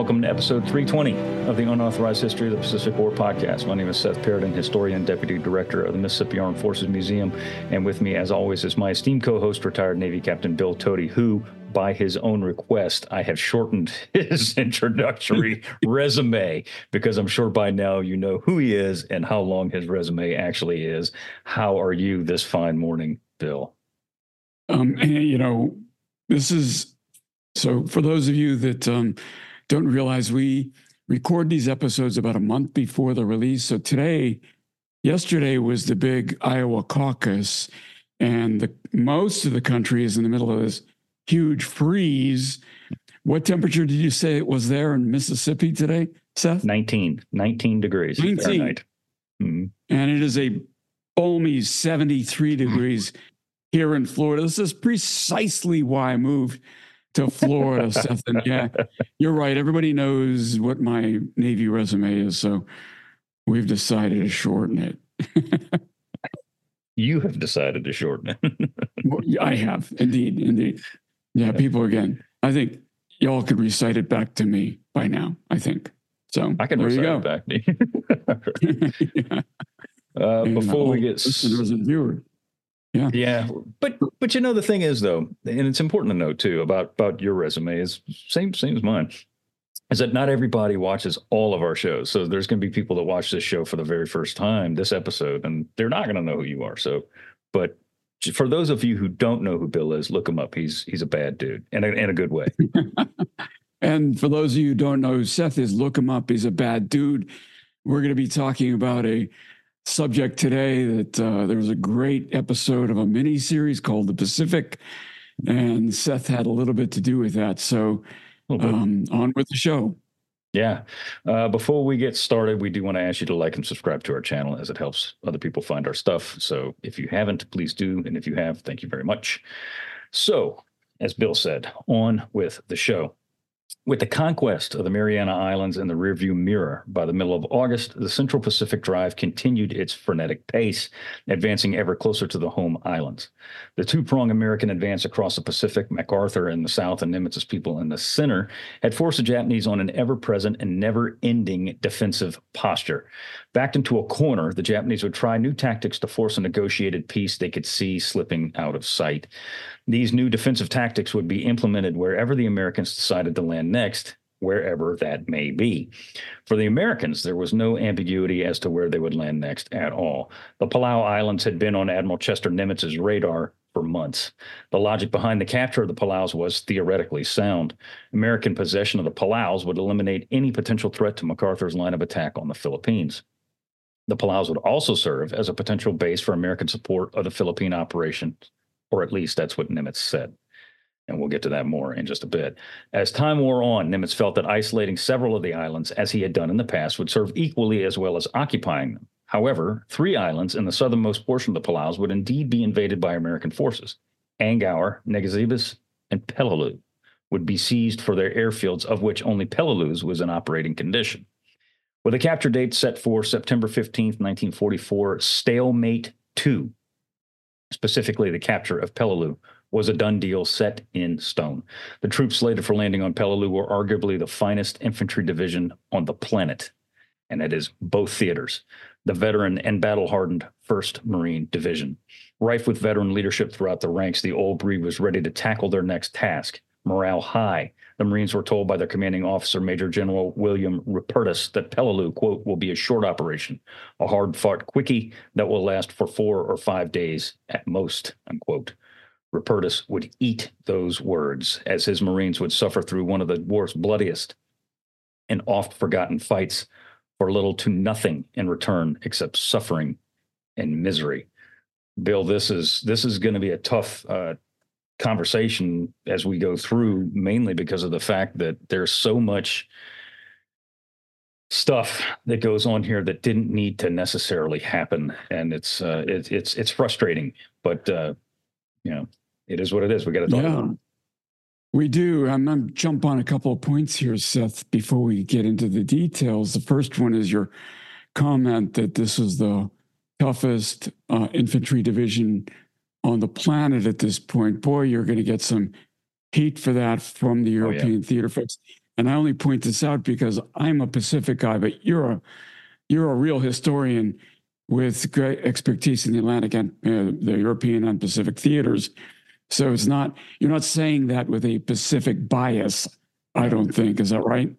Welcome to episode 320 of the Unauthorized History of the Pacific War podcast. My name is Seth Paridon, historian, deputy director of the Mississippi Armed Forces Museum. And with me, as always, is my esteemed co host, retired Navy Captain Bill Toti, who, by his own request, I have shortened his introductory resume because I'm sure by now you know who he is and how long his resume actually is. How are you this fine morning, Bill? Um, you know, this is so for those of you that um, don't realize we record these episodes about a month before the release. So today, yesterday was the big Iowa caucus, and the most of the country is in the middle of this huge freeze. What temperature did you say it was there in Mississippi today, Seth? 19, 19 degrees 19. Fahrenheit. Mhm. And it is a balmy 73 degrees here in Florida. This is precisely why I moved to Florida, Seth. And yeah, you're right. Everybody knows what my Navy resume is. So we've decided to shorten it. You have decided to shorten it. Well, I have indeed, indeed. Yeah, people again. I think y'all could recite it back to me by now. I think so. I can recite it back to you. go. uh, before we get s- listeners and viewers. Yeah, but but you know the thing is though, and it's important to know too about about your resume is same same as mine, is that not everybody watches all of our shows. So there's going to be people that watch this show for the very first time, this episode, and they're not going to know who you are. So, but for those of you who don't know who Bill is, look him up. He's he's a bad dude, in a, in a good way. And for those of you who don't know who Seth is, look him up. He's a bad dude. We're going to be talking about a subject today that uh, there was a great episode of a mini series called The Pacific, and Seth had a little bit to do with that. So bit. um, on with the show. Yeah. Uh, before we get started, we do want to ask you to like and subscribe to our channel as it helps other people find our stuff. So if you haven't, please do. And if you have, thank you very much. So, as Bill said, on with the show. With the conquest of the Mariana Islands in the rearview mirror by the middle of August, the Central Pacific Drive continued its frenetic pace, advancing ever closer to the home islands. The two pronged American advance across the Pacific, MacArthur in the south and Nimitz's people in the center, had forced the Japanese on an ever present and never ending defensive posture. Backed into a corner, the Japanese would try new tactics to force a negotiated peace they could see slipping out of sight. These new defensive tactics would be implemented wherever the Americans decided to land next, wherever that may be. For the Americans, there was no ambiguity as to where they would land next at all. The Palau Islands had been on Admiral Chester Nimitz's radar for months. The logic behind the capture of the Palaus was theoretically sound. American possession of the Palaus would eliminate any potential threat to MacArthur's line of attack on the Philippines. The Palaus would also serve as a potential base for American support of the Philippine operation, or at least that's what Nimitz said. And we'll get to that more in just a bit. As time wore on, Nimitz felt that isolating several of the islands, as he had done in the past, would serve equally as well as occupying them. However, three islands in the southernmost portion of the Palaus would indeed be invaded by American forces. Angaur, Ngesebus, and Peleliu would be seized for their airfields, of which only Peleliu's was in operating condition. With a capture date set for September 15th, 1944, Stalemate 2, specifically the capture of Peleliu, was a done deal set in stone. The troops slated for landing on Peleliu were arguably the finest infantry division on the planet, and it is both theaters. The veteran and battle hardened 1st Marine Division. Rife with veteran leadership throughout the ranks, the old breed was ready to tackle their next task. Morale high, the Marines were told by their commanding officer, Major General William Rupertus, that Peleliu, quote, will be a short operation, a hard fought quickie that will last for four or five days at most, unquote. Rupertus would eat those words as his Marines would suffer through one of the war's bloodiest and oft forgotten fights for little to nothing in return except suffering and misery. Bill, this is this is going to be a tough uh, conversation as we go through, mainly because of the fact that there's so much stuff that goes on here that didn't need to necessarily happen, and it's uh, it, it's it's frustrating, but uh, you know it is what it is. We got to talk Yeah. about. We do. I'm going to jump on a couple of points here, Seth, before we get into the details. The first one is your comment that this is the toughest uh, infantry division on the planet at this point. Boy, you're going to get some heat for that from the Oh, yeah. European theater folks. and I only point this out because I'm a Pacific guy, but you're a you're a real historian with great expertise in the Atlantic and uh, the European and Pacific theaters. So it's not you're not saying that with a Pacific bias. I don't think is that right.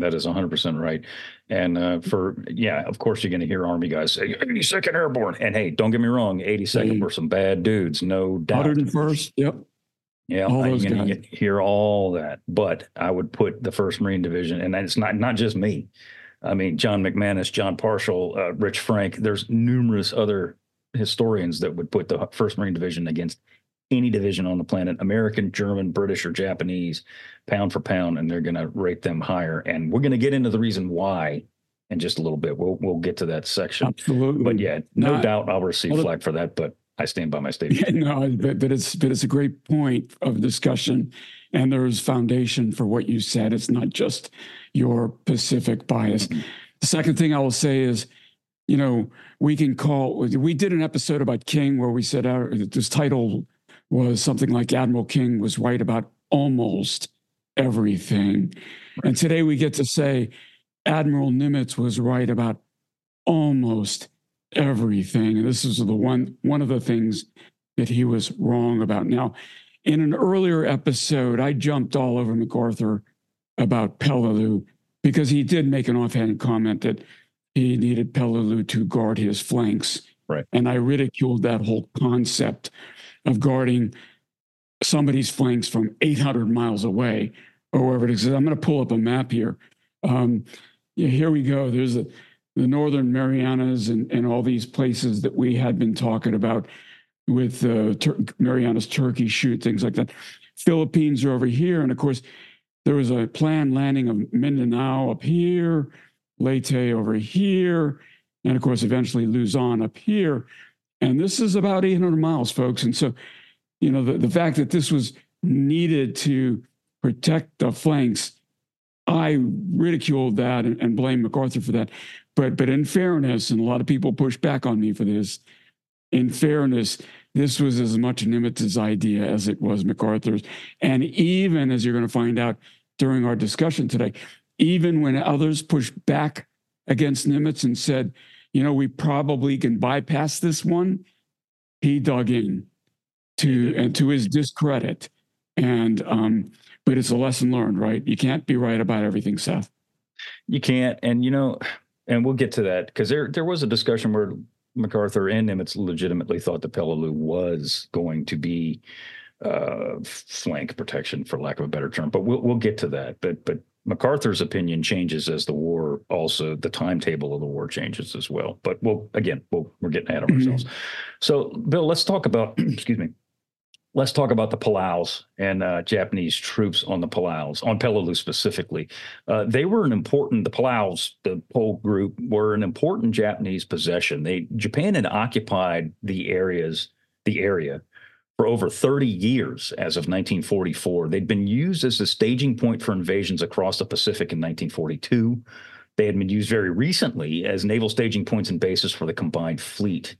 That is 100% right. And uh, for, yeah, of course, you're going to hear Army guys say 82nd Airborne. And hey, don't get me wrong, 82nd were some bad dudes, no doubt. 101st, yep. Yeah, all you're going to hear all that. But I would put the 1st Marine Division, and it's not, not just me. I mean, John McManus, John Parshall, uh, Rich Frank, there's numerous other historians that would put the 1st Marine Division against any division on the planet, American, German, British, or Japanese, pound for pound, and they're going to rate them higher. And we're going to get into the reason why in just a little bit. We'll we'll get to that section. Absolutely. But yeah, no Not, doubt I'll receive well, flack for that, but I stand by my statement. Yeah, no, but, but it's but it's a great point of discussion, and there's foundation for what you said. It's not just your Pacific bias. Mm-hmm. The second thing I will say is you know, we can call, we did an episode about King where we said our, this title was something like Admiral King was right about almost everything. Right. And today we get to say Admiral Nimitz was right about almost everything. And this is the one one of the things that he was wrong about. Now, in an earlier episode, I jumped all over MacArthur about Peleliu because he did make an offhand comment that he needed Peleliu to guard his flanks. Right. And I ridiculed that whole concept of guarding somebody's flanks from 800 miles away or wherever it is. I'm going to pull up a map here. Um, yeah, here we go. There's a, the Northern Marianas and, and all these places that we had been talking about with uh, Tur- Marianas Turkey shoot, things like that. Philippines are over here. And of course, there was a planned landing of Mindanao up here, Leyte over here, and of course, eventually Luzon up here. And this is about 800 miles, folks. And so, you know, the, the fact that this was needed to protect the flanks, I ridiculed that and, and blame MacArthur for that. But but in fairness, and a lot of people push back on me for this, in fairness, this was as much Nimitz's idea as it was MacArthur's. And even as you're going to find out during our discussion today, even when others pushed back against Nimitz and said, you know, we probably can bypass this one. He dug in to and to his discredit. And um, but it's a lesson learned, right? You can't be right about everything, Seth. You can't, and you know, and we'll get to that because there there was a discussion where MacArthur and Nimitz legitimately thought the Peleliu was going to be uh, flank protection, for lack of a better term. But we'll we'll get to that. But but MacArthur's opinion changes as the war also the timetable of the war changes as well. But we'll again, we'll, we're getting ahead of mm-hmm. ourselves. So, Bill, let's talk about excuse me. Let's talk about the Palaus and uh, Japanese troops on the Palaus, on Peleliu specifically. Uh, they were an important, the Palaus, the whole group, were an important Japanese possession. They Japan had occupied the areas, the area for over 30 years as of 1944. They'd been used as a staging point for invasions across the Pacific in 1942. They had been used very recently as naval staging points and bases for the combined fleet.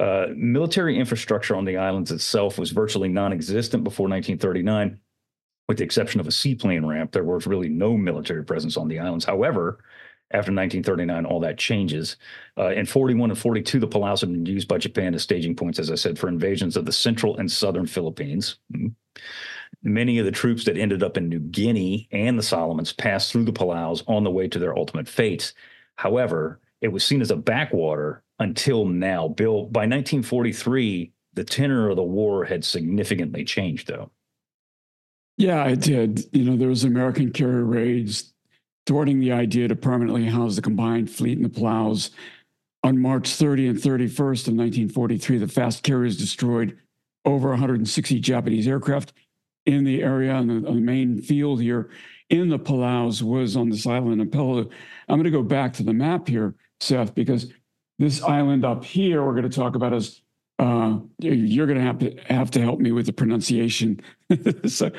Uh, military infrastructure on the islands itself was virtually non existent before 1939, with the exception of a seaplane ramp. There was really no military presence on the islands. However, after 1939, all that changes. Uh, in 41 and 42, the Palaus have been used by Japan as staging points, as I said, for invasions of the central and southern Philippines. Mm-hmm. Many of the troops that ended up in New Guinea and the Solomons passed through the Palaus on the way to their ultimate fates. However, it was seen as a backwater until now. Bill, by 1943, the tenor of the war had significantly changed, though. Yeah, it did. You know, there was American carrier raids thwarting the idea to permanently house the combined fleet in the Palaus. On March 30 and 31st of 1943, the fast carriers destroyed over 160 Japanese aircraft in the area. And the, the main field here in the Palaus was on this island of Peleliu. I'm going to go back to the map here, Seth, because this island up here we're going to talk about is uh, you're going to have to have to help me with the pronunciation. so,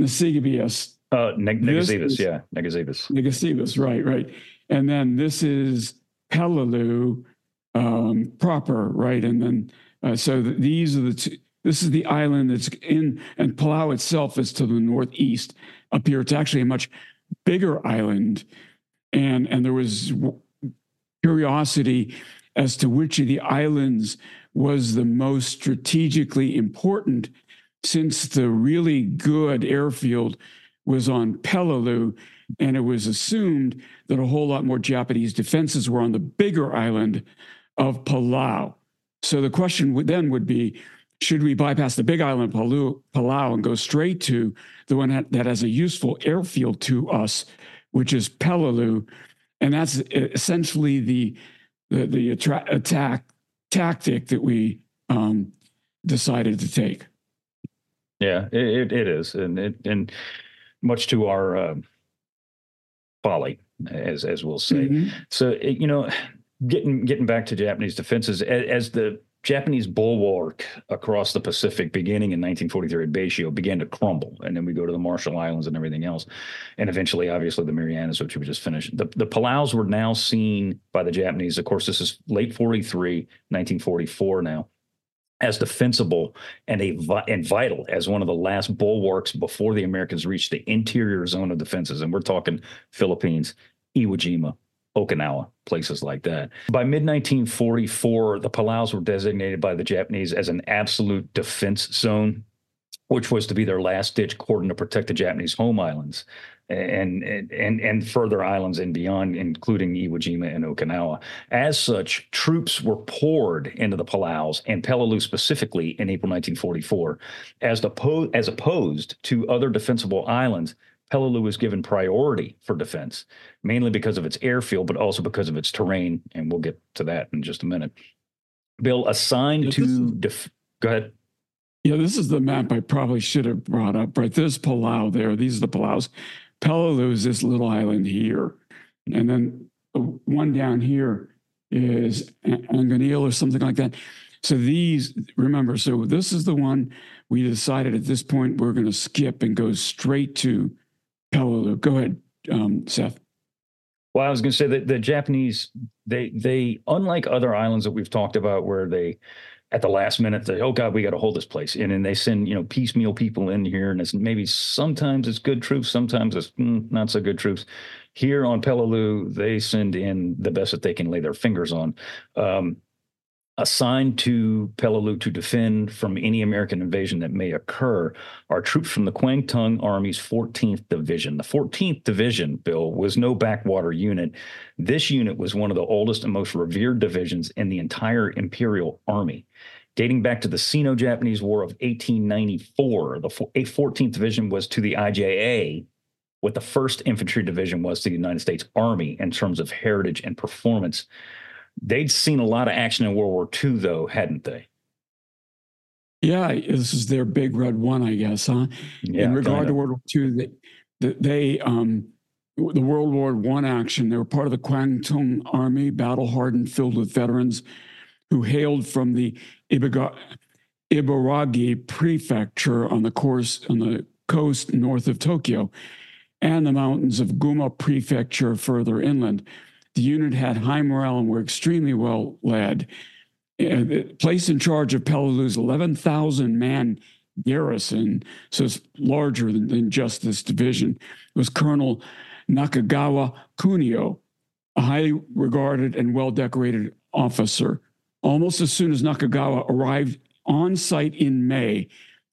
Nasigabius uh, Neg- Negazivus, yeah, Negazivus. Negazivus, right, right. And then this is Peleliu um, proper, right? And then uh, so th- these are the two. This is the island that's in, and Palau itself is to the northeast. Up here, it's actually a much bigger island, and and there was curiosity as to which of the islands was the most strategically important, since the really good airfield was on Peleliu, and it was assumed that a whole lot more Japanese defenses were on the bigger island of Palau. So the question then would be should we bypass the big island Palau, Palau and go straight to the one that, that has a useful airfield to us, which is Peleliu? And that's essentially the, the, the attra- attack tactic that we um, decided to take. Yeah, it, it is. And, it, and much to our uh, folly, as, as we'll say. Mm-hmm. So, you know, getting getting back to Japanese defenses as, as, the Japanese bulwark across the Pacific beginning in 1943 at Betio began to crumble, and then we go to the Marshall Islands and everything else, and eventually, obviously, the Marianas, which we just finished. The the Palaus were now seen by the Japanese. Of course, this is late 43, 1944 now as defensible and a and vital as one of the last bulwarks before the Americans reached the interior zone of defenses. And we're talking Philippines, Iwo Jima, Okinawa, places like that. By mid 1944, the Palaus were designated by the Japanese as an absolute defense zone, which was to be their last ditch cordon to protect the Japanese home islands and and and further islands and beyond, including Iwo Jima and Okinawa. As such, troops were poured into the Palaus and Peleliu specifically in April 1944, as, the, as opposed to other defensible islands Peleliu was given priority for defense, mainly because of its airfield, but also because of its terrain. And we'll get to that in just a minute. Bill, assigned to def- go ahead. Yeah, this is the map I probably should have brought up, right? There's Palau there. These are the Palaus. Peleliu is this little island here. And then the one down here is Angonil or something like that. So these, remember, so this is the one we decided at this point we're going to skip and go straight to Peleliu. Go ahead, um, Seth. Well, I was going to say that the Japanese, they they unlike other islands that we've talked about, where they at the last minute they oh god we got to hold this place and then they send you know piecemeal people in here and it's maybe sometimes it's good troops sometimes it's mm, not so good troops here on Peleliu they send in the best that they can lay their fingers on um, assigned to Peleliu to defend from any American invasion that may occur are troops from the Kwantung Army's 14th Division. The 14th Division, Bill, was no backwater unit. This unit was one of the oldest and most revered divisions in the entire Imperial Army. Dating back to the Sino Japanese War of 1894, the 14th Division was to the IJA what the 1st Infantry Division was to the United States Army in terms of heritage and performance. They'd seen a lot of action in World War II, though, hadn't they? Yeah, this is their big red one, I guess, huh? Yeah, in regard to World War II, they, they um, the World War One action, they were part of the Kwantung Army, battle hardened, filled with veterans who hailed from the Ibaraki Prefecture on the course on the coast north of Tokyo, and the mountains of Gunma Prefecture further inland. The unit had high morale and were extremely well led. Placed in charge of Peleliu's 11,000 man garrison, so it's larger than, than just this division, was Colonel Nakagawa Kunio, a highly regarded and well decorated officer. Almost as soon as Nakagawa arrived on site in May,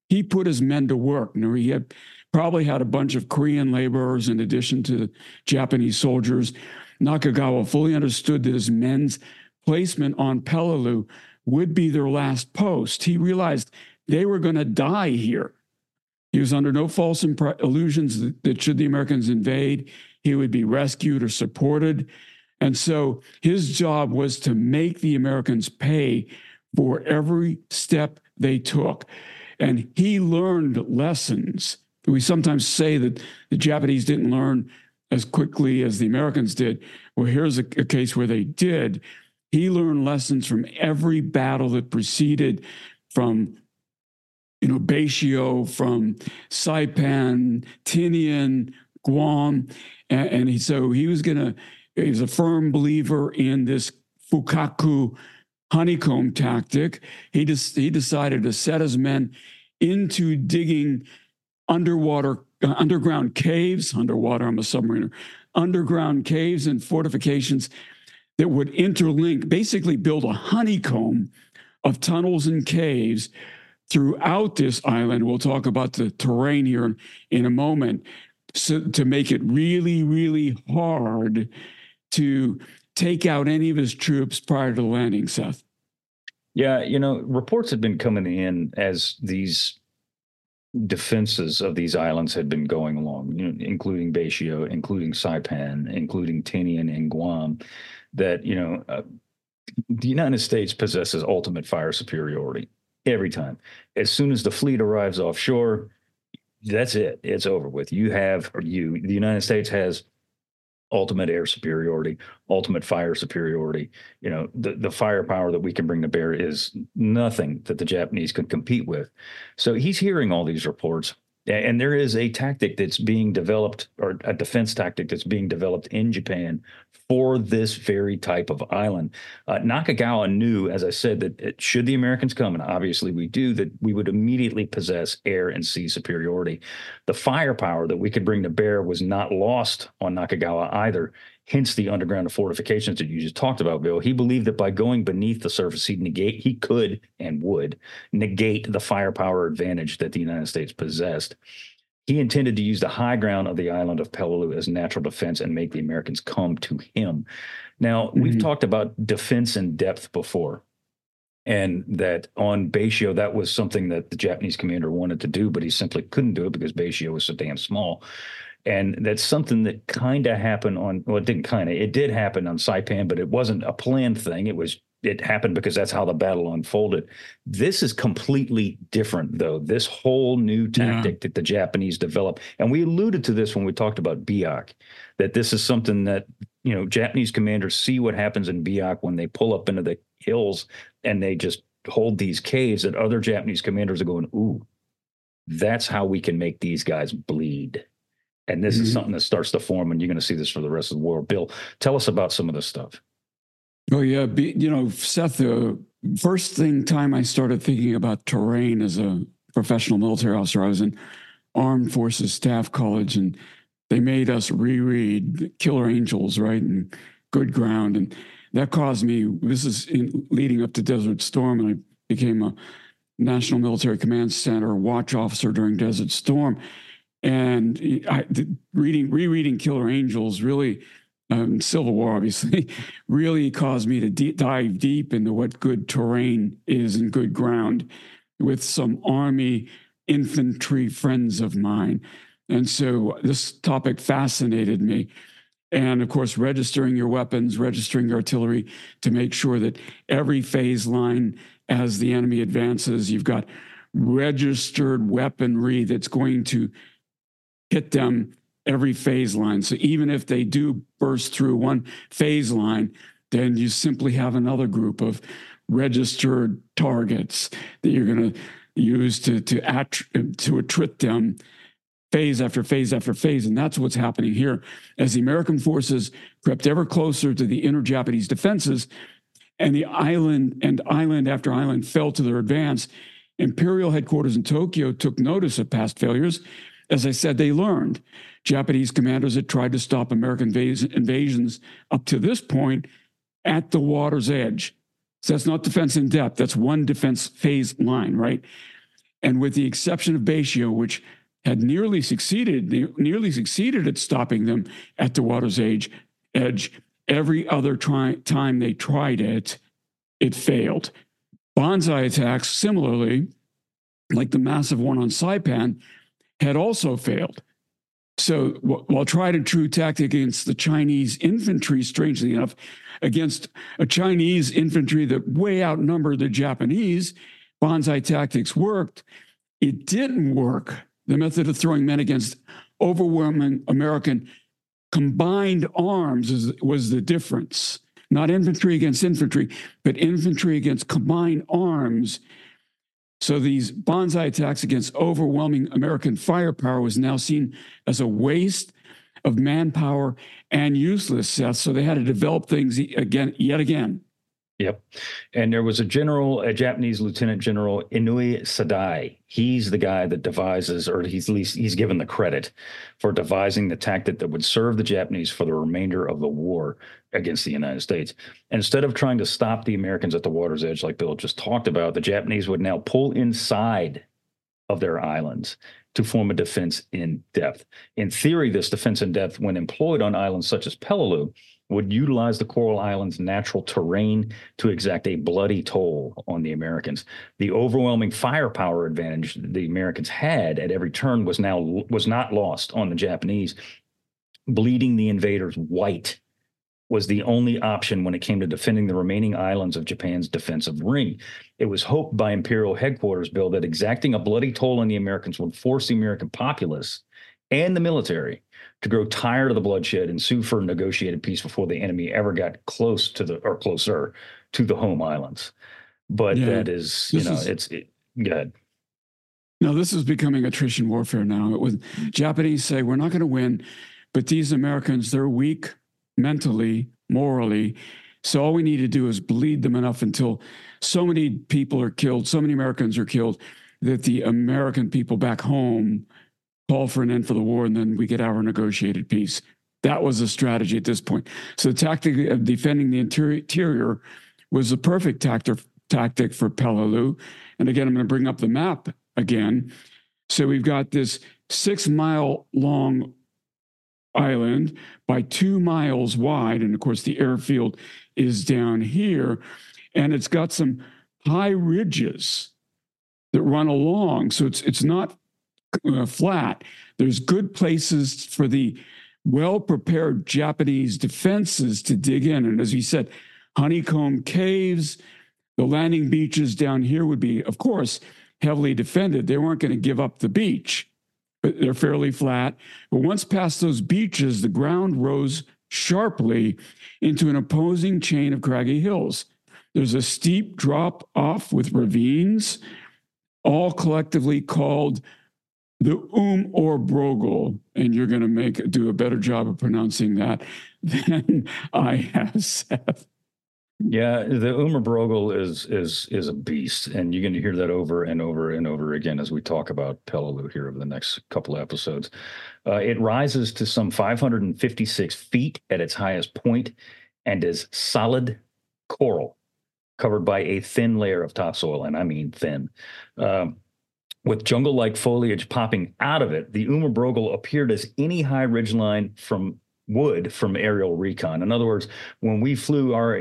he put his men to work. Now, he had probably had a bunch of Korean laborers in addition to Japanese soldiers. Nakagawa fully understood that his men's placement on Peleliu would be their last post. He realized they were going to die here. He was under no false illusions that, that should the Americans invade, he would be rescued or supported. And so his job was to make the Americans pay for every step they took. And he learned lessons. We sometimes say that the Japanese didn't learn as quickly as the Americans did. Well, here's a, a case where they did. He learned lessons from every battle that preceded, from you know Betio, from Saipan, Tinian, Guam, and, and he, so he was gonna. He's a firm believer in this fukkaku honeycomb tactic. He he decided to set his men into digging underwater, uh, underground caves, underwater, I'm a submariner, underground caves and fortifications that would interlink, basically build a honeycomb of tunnels and caves throughout this island. We'll talk about the terrain here in a moment so, to make it really, really hard to take out any of his troops prior to landing, Seth. Yeah, you know, reports had been coming in as these defenses of these islands had been going along, you know, including Betio, including Saipan, including Tinian and Guam, that, you know, uh, the United States possesses ultimate fire superiority every time. As soon as the fleet arrives offshore, that's it. It's over with. You have, you, the United States has ultimate air superiority, ultimate fire superiority. You know, the, the firepower that we can bring to bear is nothing that the Japanese could compete with. So he's hearing all these reports. And there is a tactic that's being developed, or a defense tactic that's being developed in Japan for this very type of island. Uh, Nakagawa knew, as I said, that it, should the Americans come, and obviously we do, that we would immediately possess air and sea superiority. The firepower that we could bring to bear was not lost on Nakagawa either hence the underground fortifications that you just talked about, Bill. He believed that by going beneath the surface, he'd negate, he could and would negate the firepower advantage that the United States possessed. He intended to use the high ground of the island of Peleliu as natural defense and make the Americans come to him. Now, mm-hmm. we've talked about defense in depth before. And that on Betio, that was something that the Japanese commander wanted to do, but he simply couldn't do it because Betio was so damn small. And that's something that kind of happened on, well, it didn't kind of, it did happen on Saipan, but it wasn't a planned thing. It was, it happened because that's how the battle unfolded. This is completely different, though. This whole new tactic yeah. that the Japanese developed, and we alluded to this when we talked about Biak, that this is something that, you know, Japanese commanders see what happens in Biak when they pull up into the hills and they just hold these caves that other Japanese commanders are going, ooh, that's how we can make these guys bleed. And this mm-hmm. is something that starts to form, and you're going to see this for the rest of the world. Bill, tell us about some of this stuff. Oh yeah, be, you know, Seth. The first thing time I started thinking about terrain as a professional military officer, I was in Armed Forces Staff College, and they made us reread Killer Angels, right, and Good Ground, and that caused me. This is in, leading up to Desert Storm, and I became a National Military Command Center watch officer during Desert Storm and I, reading rereading Killer Angels really um, Civil War obviously really caused me to de- dive deep into what good terrain is and good ground with some army infantry friends of mine. And so this topic fascinated me. And of course registering your weapons registering your artillery to make sure that every phase line as the enemy advances you've got registered weaponry that's going to hit them every phase line. So even if they do burst through one phase line, then you simply have another group of registered targets that you're going to use to to att- to attrit them phase after phase after phase and that's what's happening here as the american forces crept ever closer to the inner japanese defenses and the island and island after island fell to their advance imperial headquarters in tokyo took notice of past failures as I said, they learned. Japanese commanders had tried to stop American invasions up to this point at the water's edge. So that's not defense in depth. That's one defense phase line, right? And with the exception of Betio, which had nearly succeeded, nearly succeeded at stopping them at the water's edge, edge every other try, time they tried it, it failed. Banzai attacks, similarly, like the massive one on Saipan, had also failed. So while tried and true tactic against the Chinese infantry, strangely enough, against a Chinese infantry that way outnumbered the Japanese, banzai tactics worked. It didn't work. The method of throwing men against overwhelming American combined arms was the difference. Not infantry against infantry, but infantry against combined arms so these Banzai attacks against overwhelming American firepower was now seen as a waste of manpower and useless. So they had to develop things again, yet again. Yep. And there was a general, a Japanese Lieutenant General Inoue Sadae. He's the guy that devises, or he's at least he's given the credit for devising the tactic that would serve the Japanese for the remainder of the war against the United States. Instead of trying to stop the Americans at the water's edge, like Bill just talked about, the Japanese would now pull inside of their islands to form a defense in depth. In theory, this defense in depth, when employed on islands such as Peleliu, would utilize the Coral Islands' natural terrain to exact a bloody toll on the Americans. The overwhelming firepower advantage the Americans had at every turn was now was not lost on the Japanese. Bleeding the invaders white was the only option when it came to defending the remaining islands of Japan's defensive ring. It was hoped by Imperial headquarters, Bill, that exacting a bloody toll on the Americans would force the American populace and the military to grow tired of the bloodshed and sue for a negotiated peace before the enemy ever got close to the or closer to the home islands. But yeah, that is, you know, is, it's it, good. No, this is becoming attrition warfare now. It was Japanese say we're not going to win, but these Americans they're weak mentally, morally. So all we need to do is bleed them enough until so many people are killed, so many Americans are killed that the American people back home call for an end for the war, and then we get our negotiated peace. That was the strategy at this point. So the tactic of defending the interior was the perfect tactic tactic for Peleliu. And again, I'm going to bring up the map again. So we've got this six mile long island by two miles wide. And of course, the airfield is down here. And it's got some high ridges that run along. So it's, it's not flat. There's good places for the well prepared Japanese defenses to dig in. And as you said, honeycomb caves, the landing beaches down here would be, of course, heavily defended. They weren't going to give up the beach, but they're fairly flat. But once past those beaches, the ground rose sharply into an opposing chain of craggy hills. There's a steep drop off with ravines, all collectively called the Um or Brogel, and you're going to make do a better job of pronouncing that than I have, Seth. Yeah, the Umurbrogol is is is a beast, and you're going to hear that over and over and over again as we talk about Peleliu here over the next couple of episodes. Uh, it rises to some 556 feet at its highest point, and is solid coral, covered by a thin layer of topsoil, and I mean thin. Um, with jungle like foliage popping out of it, the Umurbrogol appeared as any high ridgeline from wood from aerial recon. In other words, when we flew our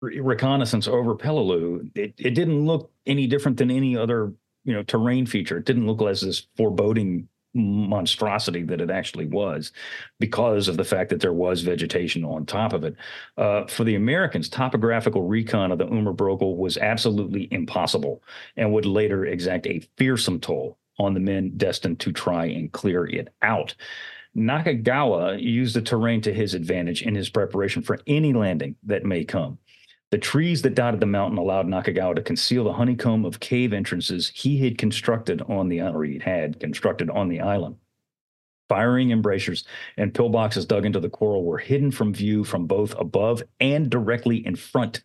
reconnaissance over Peleliu, it, it didn't look any different than any other you know terrain feature. It didn't look as this foreboding monstrosity that it actually was because of the fact that there was vegetation on top of it. Uh, for the Americans, topographical recon of the Umurbrogol was absolutely impossible and would later exact a fearsome toll on the men destined to try and clear it out. Nakagawa used the terrain to his advantage in his preparation for any landing that may come. The trees that dotted the mountain allowed Nakagawa to conceal the honeycomb of cave entrances he had constructed on the or he had constructed on the island. Firing embrasures and pillboxes dug into the coral were hidden from view from both above and directly in front.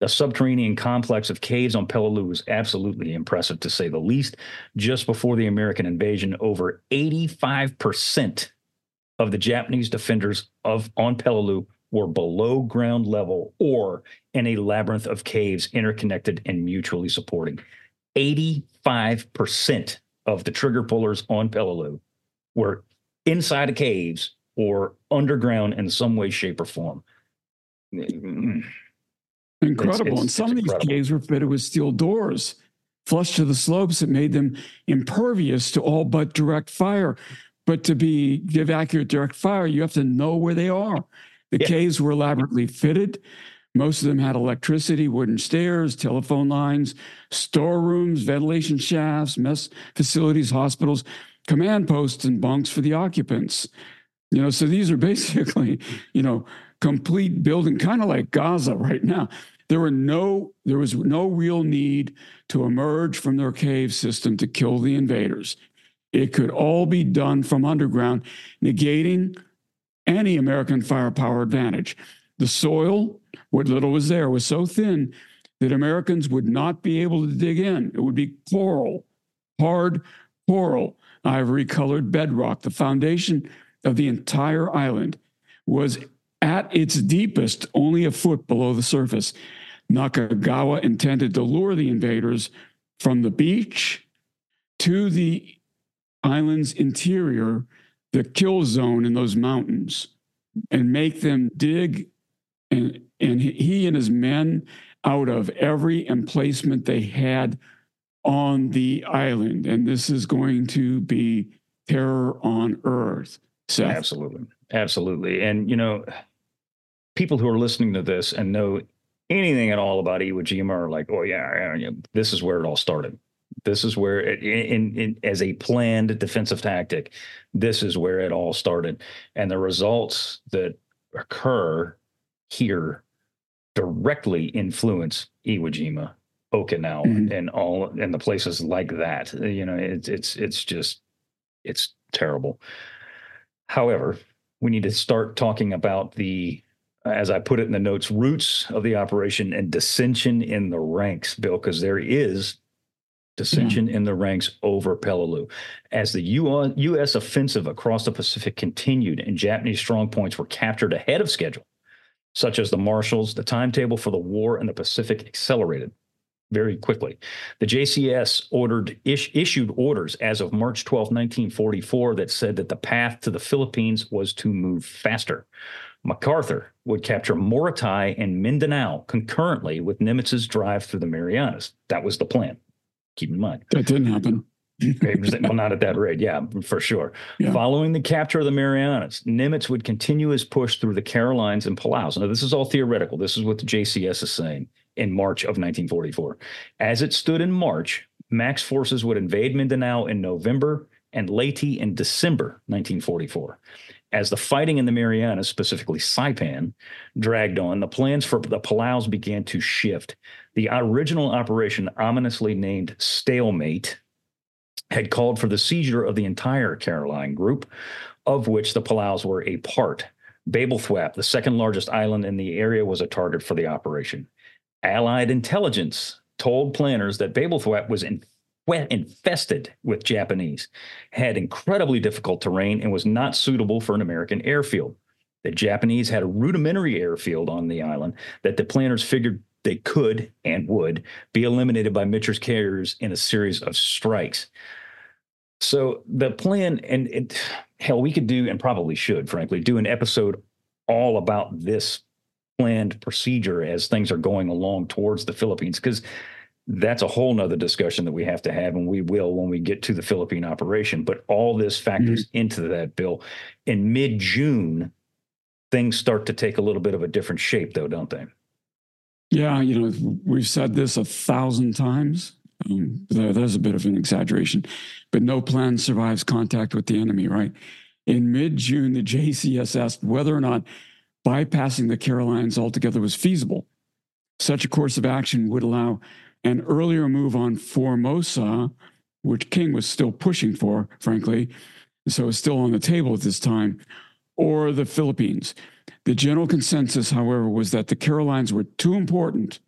The subterranean complex of caves on Peleliu was absolutely impressive, to say the least. Just before the American invasion, over 85% of the Japanese defenders of on Peleliu were below ground level or in a labyrinth of caves interconnected and mutually supporting. 85% of the trigger pullers on Peleliu were inside of caves or underground in some way, shape, or form. Incredible. It's, it's, and some of these caves were fitted with steel doors flush to the slopes that made them impervious to all but direct fire. But to be give accurate direct fire, you have to know where they are. The yeah. caves were elaborately fitted. Most of them had electricity, wooden stairs, telephone lines, storerooms, ventilation shafts, mess facilities, hospitals, command posts, and bunks for the occupants. You know, so these are basically, you know, complete building, kind of like Gaza right now. There were no, there was no real need to emerge from their cave system to kill the invaders. It could all be done from underground, negating any American firepower advantage. The soil, what little was there, was so thin that Americans would not be able to dig in. It would be coral, hard coral, ivory colored bedrock. The foundation of the entire island was at its deepest only a foot below the surface. Nakagawa intended to lure the invaders from the beach to the island's interior, the kill zone in those mountains, and make them dig. And, and he and his men, out of every emplacement they had on the island. And this is going to be terror on earth. Seth. Absolutely. Absolutely. And, you know, people who are listening to this and know anything at all about Iwo Jima are like, oh, yeah, yeah, this is where it all started. This is where, it, in, in, as a planned defensive tactic, this is where it all started. And the results that occur here directly influence Iwo Jima, Okinawa, mm-hmm. and all and the places like that. You know, it's it's it's just it's terrible. However, we need to start talking about the as I put it in the notes, roots of the operation and dissension in the ranks, Bill, because there is dissension yeah. in the ranks over Peleliu. As the U.S. offensive across the Pacific continued and Japanese strongpoints were captured ahead of schedule, such as the Marshalls, the timetable for the war in the Pacific accelerated very quickly. The JCS ordered ish, issued orders as of March 12, 1944, that said that the path to the Philippines was to move faster. MacArthur would capture Morotai and Mindanao concurrently with Nimitz's drive through the Marianas. That was the plan. Keep in mind. That didn't happen. well, not at that rate. Yeah, for sure. Yeah. Following the capture of the Marianas, Nimitz would continue his push through the Carolines and Palaus. Now, this is all theoretical. This is what the JCS is saying in March of 1944. As it stood in March, Mac's forces would invade Mindanao in November and Leyte in December 1944. As the fighting in the Marianas, specifically Saipan, dragged on, the plans for the Palaus began to shift. The original operation, ominously named Stalemate, had called for the seizure of the entire Caroline group, of which the Palaus were a part. Babelthuap, the second largest island in the area, was a target for the operation. Allied intelligence told planners that Babelthuap was in infested with Japanese, had incredibly difficult terrain, and was not suitable for an American airfield. The Japanese had a rudimentary airfield on the island that the planners figured they could and would be eliminated by Mitscher's carriers in a series of strikes. So the plan, and it, hell, we could do and probably should, frankly, do an episode all about this planned procedure as things are going along towards the Philippines because that's a whole nother discussion that we have to have, and we will when we get to the Philippine operation. But all this factors mm-hmm. into that, Bill. In mid June, things start to take a little bit of a different shape, though, don't they? Yeah, you know, we've said this a thousand times. Um, a bit of an exaggeration, but no plan survives contact with the enemy, right? In mid June, the JCS asked whether or not bypassing the Carolines altogether was feasible. Such a course of action would allow an earlier move on Formosa, which King was still pushing for, frankly, so it's still on the table at this time, or the Philippines. The general consensus, however, was that the Carolines were too important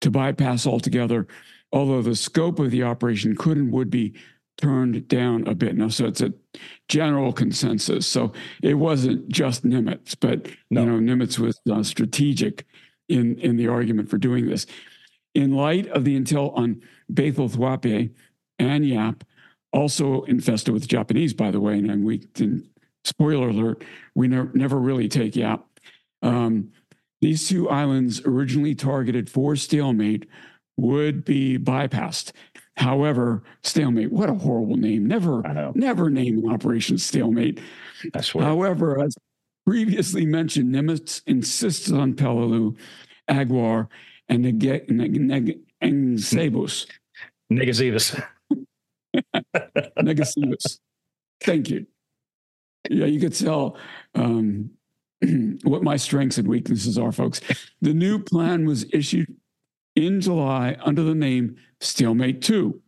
to bypass altogether, although the scope of the operation could and would be turned down a bit. Now, so it's a general consensus. So it wasn't just Nimitz, but no. you know, Nimitz was uh, strategic in in the argument for doing this in light of the intel on Bethel Thwape and Yap, also infested with Japanese, by the way, and we didn't, spoiler alert, we ne- never really take Yap. Um, these two islands, originally targeted for stalemate, would be bypassed. However, stalemate, what a horrible name. Never, never name an operation stalemate. I swear. However, as previously mentioned, Nimitz insisted on Peleliu, Aguar, and neg- neg- neg-. Thank you. Yeah, you could tell um, what my strengths and weaknesses are, folks. The new plan was issued in July under the name Stalemate 2,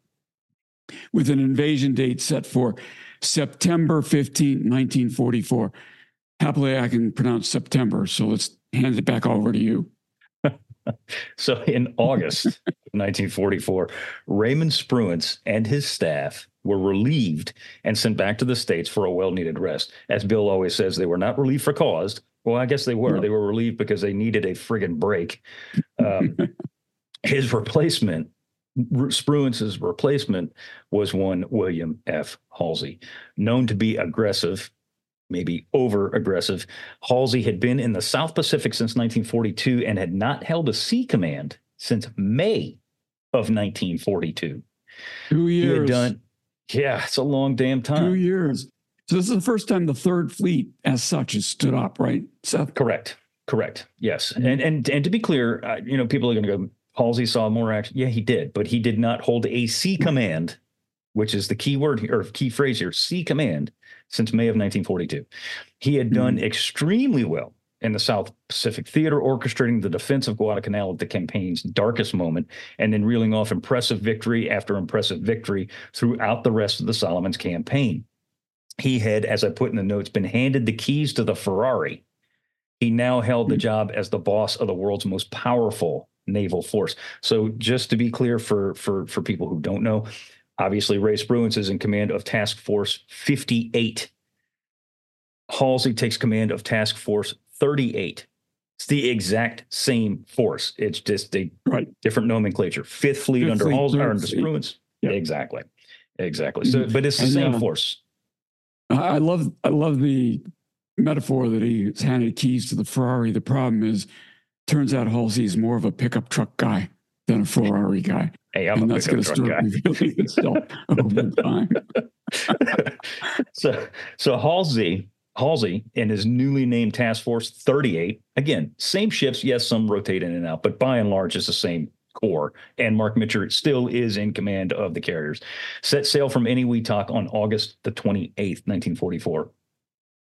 with an invasion date set for September 15, 1944. happily I can pronounce September. So let's hand it back over to you. so in August 1944, Raymond Spruance and his staff were relieved and sent back to the States for a well needed rest. As Bill always says, they were not relieved for cause. Well, I guess they were. No. They were relieved because they needed a friggin' break. Um, his replacement, Spruance's replacement, was one William F. Halsey, known to be aggressive maybe over aggressive. Halsey had been in the South Pacific since 1942 and had not held a sea command since May of 1942. Two years. He had done, yeah, it's a long damn time. Two years. So this is the first time the Third Fleet, as such, has stood up, right, Seth? Correct. Correct. Yes. Mm-hmm. And and and to be clear, uh, you know, people are going to go. Halsey saw more action. Yeah, he did, but he did not hold a sea command, which is the key word here, or key phrase here, sea command since May of 1942. He had done mm-hmm. extremely well in the South Pacific Theater, orchestrating the defense of Guadalcanal at the campaign's darkest moment, and then reeling off impressive victory after impressive victory throughout the rest of the Solomons campaign. He had, as I put in the notes, been handed the keys to the Ferrari. He now held the mm-hmm. job as the boss of the world's most powerful naval force. So, just to be clear for for for people who don't know, Obviously, Ray Spruance is in command of Task Force 58. Halsey takes command of Task Force 38. It's the exact same force. It's just a right. different nomenclature. Fifth Fleet Fifth under Fleet, Halsey or under Spruance. Yep. Exactly. Exactly. So, mm-hmm. but it's the and, same uh, force. I love, I love the metaphor that he's handed keys to the Ferrari. The problem is, turns out Halsey is more of a pickup truck guy than a Ferrari guy. Hey, I'm and a that's going to start guy. revealing itself over time. so, so Halsey, Halsey and his newly named Task Force 38, again, same ships. Yes, some rotate in and out, but by and large, it's the same core. And Marc Mitscher still is in command of the carriers. Set sail from Eniwetok on August the 28th, 1944.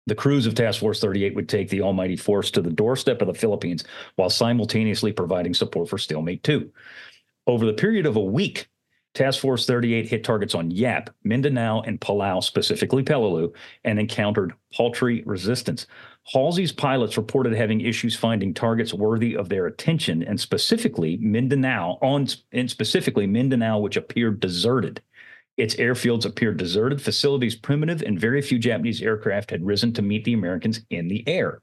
The crews of Task Force 38 would take the almighty force to the doorstep of the Philippines while simultaneously providing support for Stalemate 2. Over the period of a week, Task Force 38 hit targets on Yap, Mindanao, and Palau, specifically Peleliu, and encountered paltry resistance. Halsey's pilots reported having issues finding targets worthy of their attention, and specifically Mindanao, on and specifically Mindanao, which appeared deserted. Its airfields appeared deserted, facilities primitive, and very few Japanese aircraft had risen to meet the Americans in the air.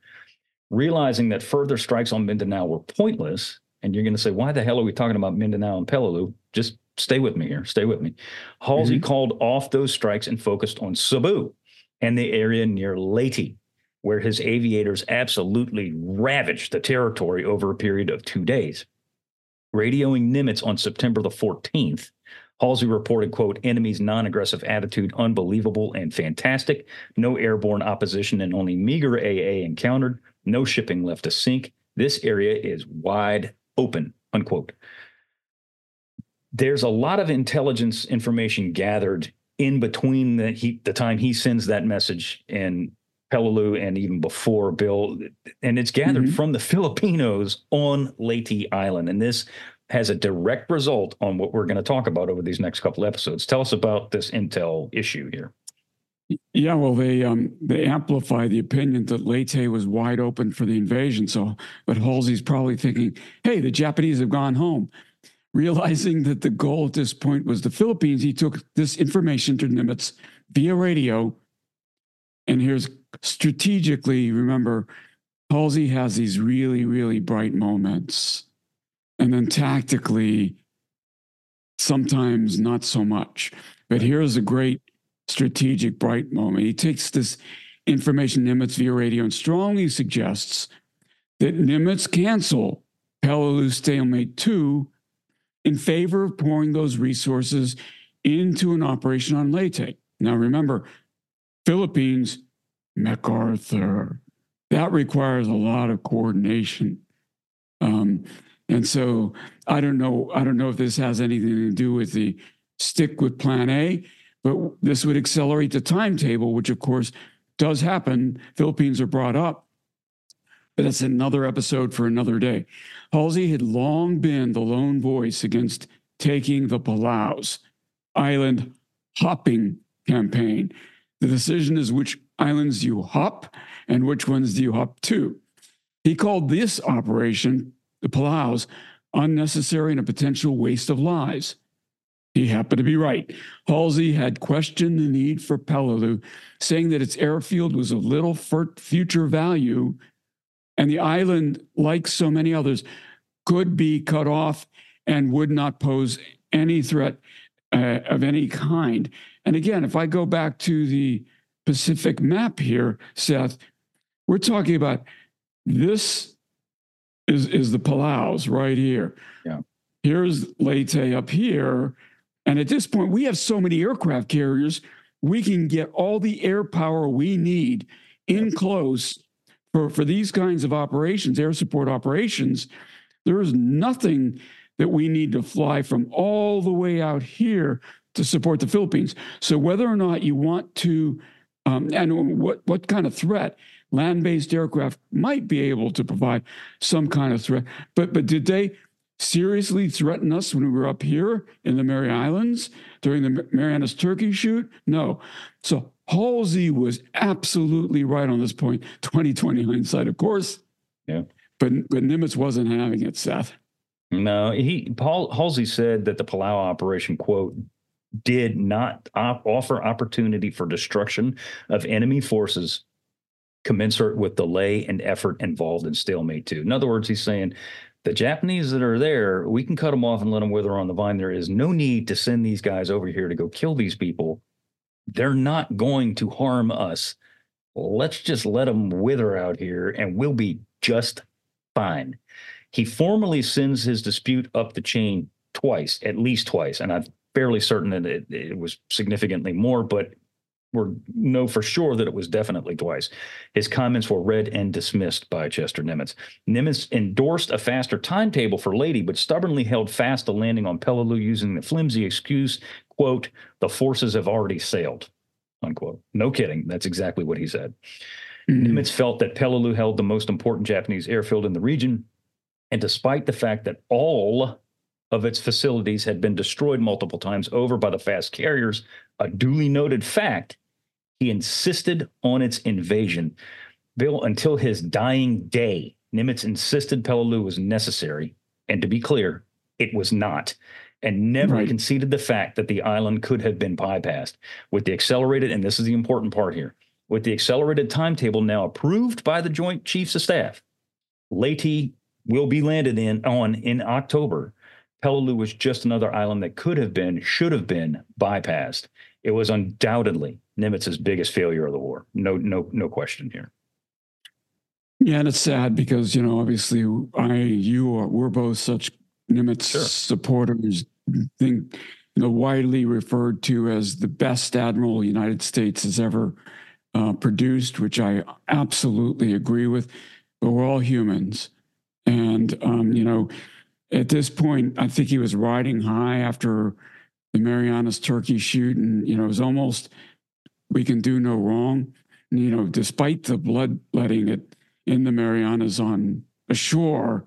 Realizing that further strikes on Mindanao were pointless, and you're going to say, why the hell are we talking about Mindanao and Peleliu? Just stay with me here. Stay with me. Halsey mm-hmm. called off those strikes and focused on Cebu and the area near Leyte, where his aviators absolutely ravaged the territory over a period of two days. Radioing Nimitz on September the 14th, Halsey reported, quote, enemy's non-aggressive attitude unbelievable and fantastic. No airborne opposition and only meager AA encountered. No shipping left to sink. This area is wide open, unquote. There's a lot of intelligence information gathered in between the, he, the time he sends that message and Peleliu and even before Bill, and it's gathered mm-hmm. from the Filipinos on Leyte Island. And this has a direct result on what we're going to talk about over these next couple episodes. Tell us about this intel issue here. Yeah, well, they um, they amplify the opinion that Leyte was wide open for the invasion. So, but Halsey's probably thinking, "Hey, the Japanese have gone home." Realizing that the goal at this point was the Philippines, he took this information to Nimitz via radio. And here's strategically, remember, Halsey has these really, really bright moments and then tactically, sometimes not so much. But here's a great strategic bright moment. He takes this information Nimitz via radio and strongly suggests that Nimitz cancel Peleliu Stalemate 2 in favor of pouring those resources into an operation on Leyte. Now remember, Philippines, MacArthur, that requires a lot of coordination. Um, and so I don't know. I don't know if this has anything to do with the stick with Plan A, but this would accelerate the timetable, which of course does happen. Philippines are brought up, but that's another episode for another day. Halsey had long been the lone voice against taking the Palaus island hopping campaign. The decision is which islands you hop and which ones do you hop to? He called this operation, the Palaus, unnecessary and a potential waste of lives. He happened to be right. Halsey had questioned the need for Peleliu, saying that its airfield was of little future value, and the island, like so many others, could be cut off and would not pose any threat uh, of any kind. And again, if I go back to the Pacific map here, Seth, we're talking about this is, is the Palaus right here. Yeah. Here's Leyte up here. And at this point, we have so many aircraft carriers, we can get all the air power we need in close for, for these kinds of operations, air support operations. There is nothing that we need to fly from all the way out here to support the Philippines. So whether or not you want to, um, and what what kind of threat land-based aircraft might be able to provide some kind of threat, but but did they seriously threaten us when we were up here in the Mary Islands during the Marianas Turkey shoot? No. So Halsey was absolutely right on this point. 2020 hindsight, of course. Yeah. But but Nimitz wasn't having it, Seth. No, he Bull Halsey said that the Palau operation quote did not op- offer opportunity for destruction of enemy forces commensurate with delay and effort involved in stalemate two. In other words, he's saying the Japanese that are there, we can cut them off and let them wither on the vine. There is no need to send these guys over here to go kill these people. They're not going to harm us. Let's just let them wither out here and we'll be just fine. He formally sends his dispute up the chain twice, at least twice. And I'm fairly certain that it, it was significantly more, but we know for sure that it was definitely twice. His comments were read and dismissed by Chester Nimitz. Nimitz endorsed a faster timetable for Leyte, but stubbornly held fast to landing on Peleliu using the flimsy excuse, quote, the forces have already sailed, unquote. No kidding. That's exactly what he said. Mm-hmm. Nimitz felt that Peleliu held the most important Japanese airfield in the region and despite the fact that all of its facilities had been destroyed multiple times over by the fast carriers, a duly noted fact, he insisted on its invasion. Bill, until his dying day, Nimitz insisted Peleliu was necessary. And to be clear, it was not, and never right. conceded the fact that the island could have been bypassed. With the accelerated, and this is the important part here, with the accelerated timetable now approved by the Joint Chiefs of Staff, Leyte will be landed in on in October. Peleliu was just another island that could have been, should have been bypassed. It was undoubtedly Nimitz's biggest failure of the war. No, no, no question here. Yeah, and it's sad because you know, obviously, I, you, are, we're both such Nimitz sure. supporters. Think you know, widely referred to as the best admiral the United States has ever uh, produced, which I absolutely agree with. But we're all humans, and, um, you know, at this point, I think he was riding high after the Marianas Turkey shoot. And, you know, it was almost, we can do no wrong. And, you know, despite the bloodletting it in the Marianas on ashore,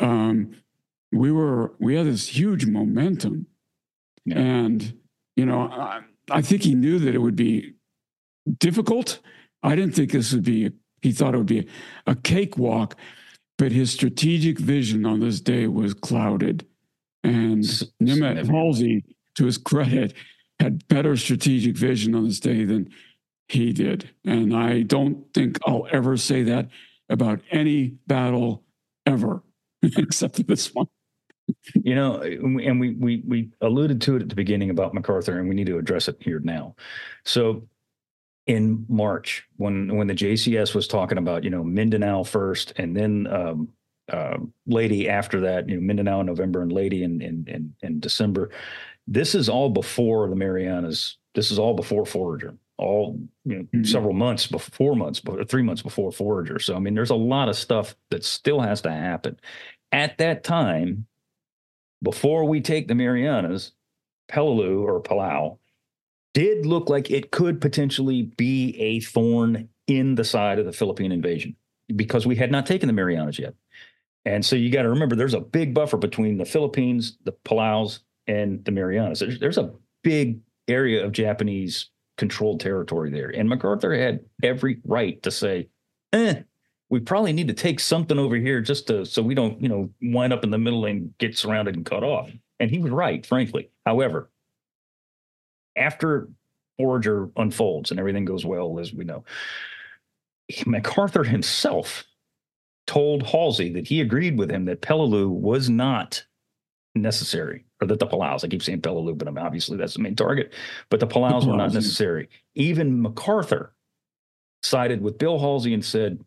um, we were, we had this huge momentum. Yeah. And, you know, I, I think he knew that it would be difficult. I didn't think this would be, he thought it would be a cakewalk but his strategic vision on this day was clouded. And Nimitz Halsey, to his credit, had better strategic vision on this day than he did. And I don't think I'll ever say that about any battle ever, except for this one. you know, and we we we alluded to it at the beginning about MacArthur, and we need to address it here now. So in March when when the JCS was talking about you know Mindanao first and then um, uh, Leyte after that you know Mindanao in November and Leyte in, in in in December. This is all before the Marianas. This is all before Forager. All you know, mm-hmm. several months before, four months, before, three months before Forager. So I mean, there's a lot of stuff that still has to happen. At that time, before we take the Marianas, Peleliu or Palau did look like it could potentially be a thorn in the side of the Philippine invasion because we had not taken the Marianas yet. And so you got to remember there's a big buffer between the Philippines, the Palaus, and the Marianas. There's, there's a big area of Japanese controlled territory there. And MacArthur had every right to say, eh, we probably need to take something over here just to so we don't, you know, wind up in the middle and get surrounded and cut off. And he was right, frankly. However, after Forager unfolds and everything goes well, as we know, MacArthur himself told Halsey that he agreed with him that Peleliu was not necessary, or that the Palaus, I keep saying but obviously that's the main target, but the Palaus were not necessary. Even MacArthur sided with Bill Halsey and said,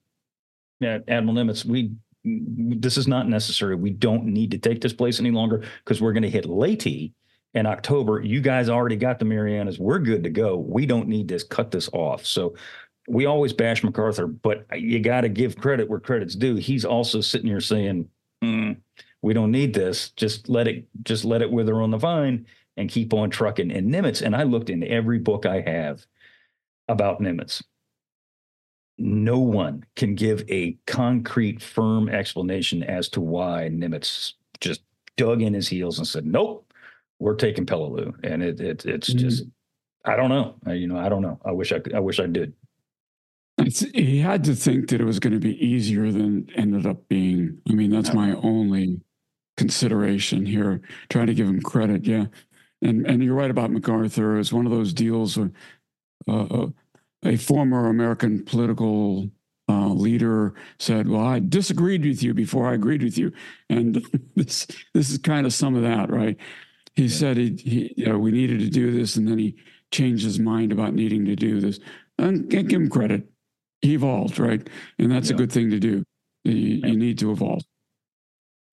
yeah, Admiral Nimitz, we this is not necessary. We don't need to take this place any longer because we're going to hit Leyte in October. You guys already got the Marianas. We're good to go. We don't need to cut this off. So we always bash MacArthur, but you got to give credit where credit's due. He's also sitting here saying, mm, "We don't need this. Just let it, just let it wither on the vine and keep on trucking." And Nimitz, and I looked in every book I have about Nimitz. No one can give a concrete, firm explanation as to why Nimitz just dug in his heels and said, "Nope, we're taking Peleliu." And it, it it's mm-hmm. just, I don't know. I, you know, I don't know. I wish I, I wish I did. It's, he had to think that it was going to be easier than ended up being. I mean, that's my only consideration here. Trying to give him credit, yeah. And and you're right about MacArthur. It's one of those deals where uh, uh, a former American political uh, leader said, "Well, I disagreed with you before I agreed with you," and this this is kind of some of that, right? He yeah. said he, he you know, we needed to do this, and then he changed his mind about needing to do this. And give him credit he evolved, right? And that's yeah. a good thing to do. You, you need to evolve.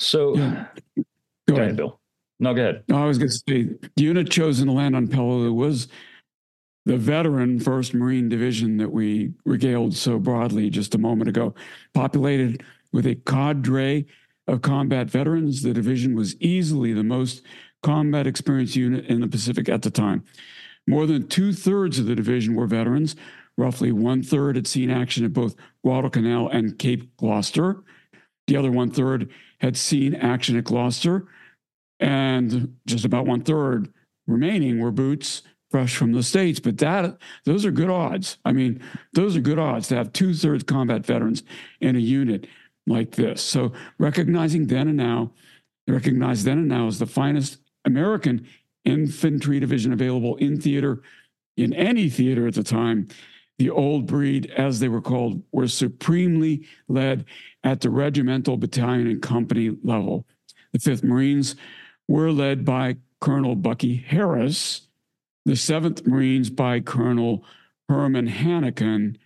So, yeah. go, go ahead. ahead. Bill. No, go ahead. No, I was going to say the unit chosen to land on Peleliu was the veteran 1st Marine Division that we regaled so broadly just a moment ago. Populated with a cadre of combat veterans, the division was easily the most combat experienced unit in the Pacific at the time. More than two thirds of the division were veterans, Roughly one third had seen action at both Guadalcanal and Cape Gloucester. The other one third had seen action at Gloucester, and just about one third remaining were boots fresh from the states. But that those are good odds. I mean, those are good odds to have two thirds combat veterans in a unit like this. So recognizing then and now, recognized then and now as the finest American infantry division available in theater, in any theater at the time, the old breed, as they were called, were supremely led at the regimental, battalion, and company level. The 5th Marines were led by Colonel Bucky Harris, the 7th Marines by Colonel Herman Hanneken,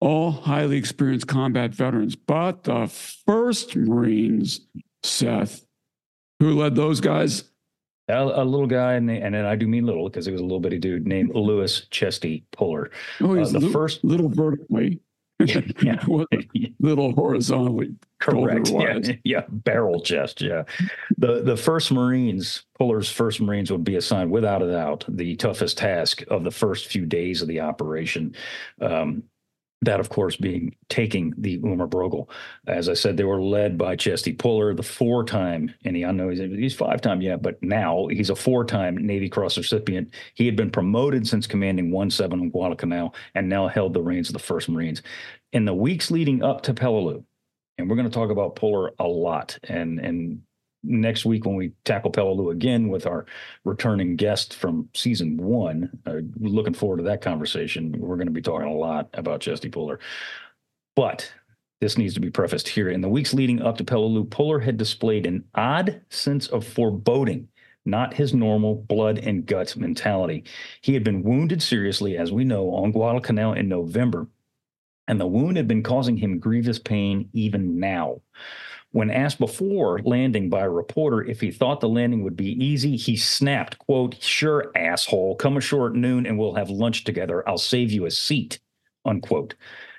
all highly experienced combat veterans. But the 1st Marines, Seth, who led those guys? A, a little guy, and, and I do mean little because he was a little bitty dude named mm-hmm. Lewis Chesty Puller. Oh, he's uh, the little, first little vertically. yeah, little horizontally. Correct. Yeah, yeah, barrel chest. Yeah, the the first Marines, Puller's first Marines would be assigned without a doubt the toughest task of the first few days of the operation. Um, that, of course, being taking the Umurbrogol. As I said, they were led by Chesty Puller, the four-time, and he, I know he's, he's five-time yet, but now he's a four-time Navy Cross recipient. He had been promoted since commanding 1-7 on Guadalcanal and now held the reins of the First Marines. In the weeks leading up to Peleliu, and we're going to talk about Puller a lot, and and next week when we tackle Peleliu again with our returning guest from season one. Uh, looking forward to that conversation. We're going to be talking a lot about Chesty Puller. But this needs to be prefaced here. In the weeks leading up to Peleliu, Puller had displayed an odd sense of foreboding, not his normal blood and guts mentality. He had been wounded seriously, as we know, on Guadalcanal in November, and the wound had been causing him grievous pain even now. When asked before landing by a reporter if he thought the landing would be easy, he snapped, quote, sure, asshole, come ashore at noon and we'll have lunch together. I'll save you a seat, unquote.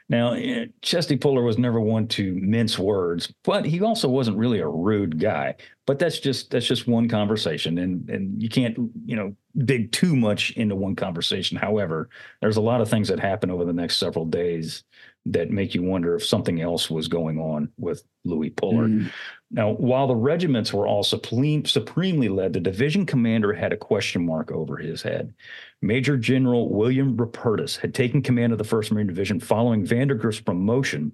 Now, eh, Chesty Puller was never one to mince words, but he also wasn't really a rude guy. But that's just that's just one conversation, and and you can't you know dig too much into one conversation. However, there's a lot of things that happen over the next several days that make you wonder if something else was going on with Louis Pullard. Mm. Now, while the regiments were all supreme, supremely led, the division commander had a question mark over his head. Major General William Rupertus had taken command of the 1st Marine Division following Vandegrift's promotion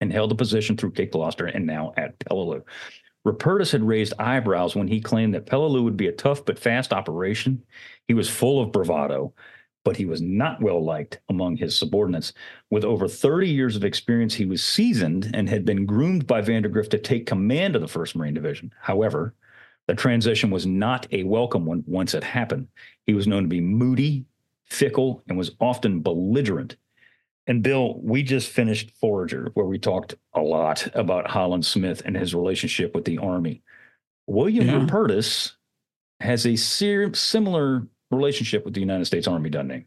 and held the position through Cape Gloucester and now at Peleliu. Rupertus had raised eyebrows when he claimed that Peleliu would be a tough but fast operation. He was full of bravado, but he was not well liked among his subordinates. With over 30 years of experience, he was seasoned and had been groomed by Vandegrift to take command of the 1st Marine Division. However, the transition was not a welcome one once it happened. He was known to be moody, fickle, and was often belligerent. And Bill, we just finished Forager, where we talked a lot about Holland Smith and his relationship with the Army. William Yeah. Rupertus has a ser- similar relationship with the United States Army, doesn't he?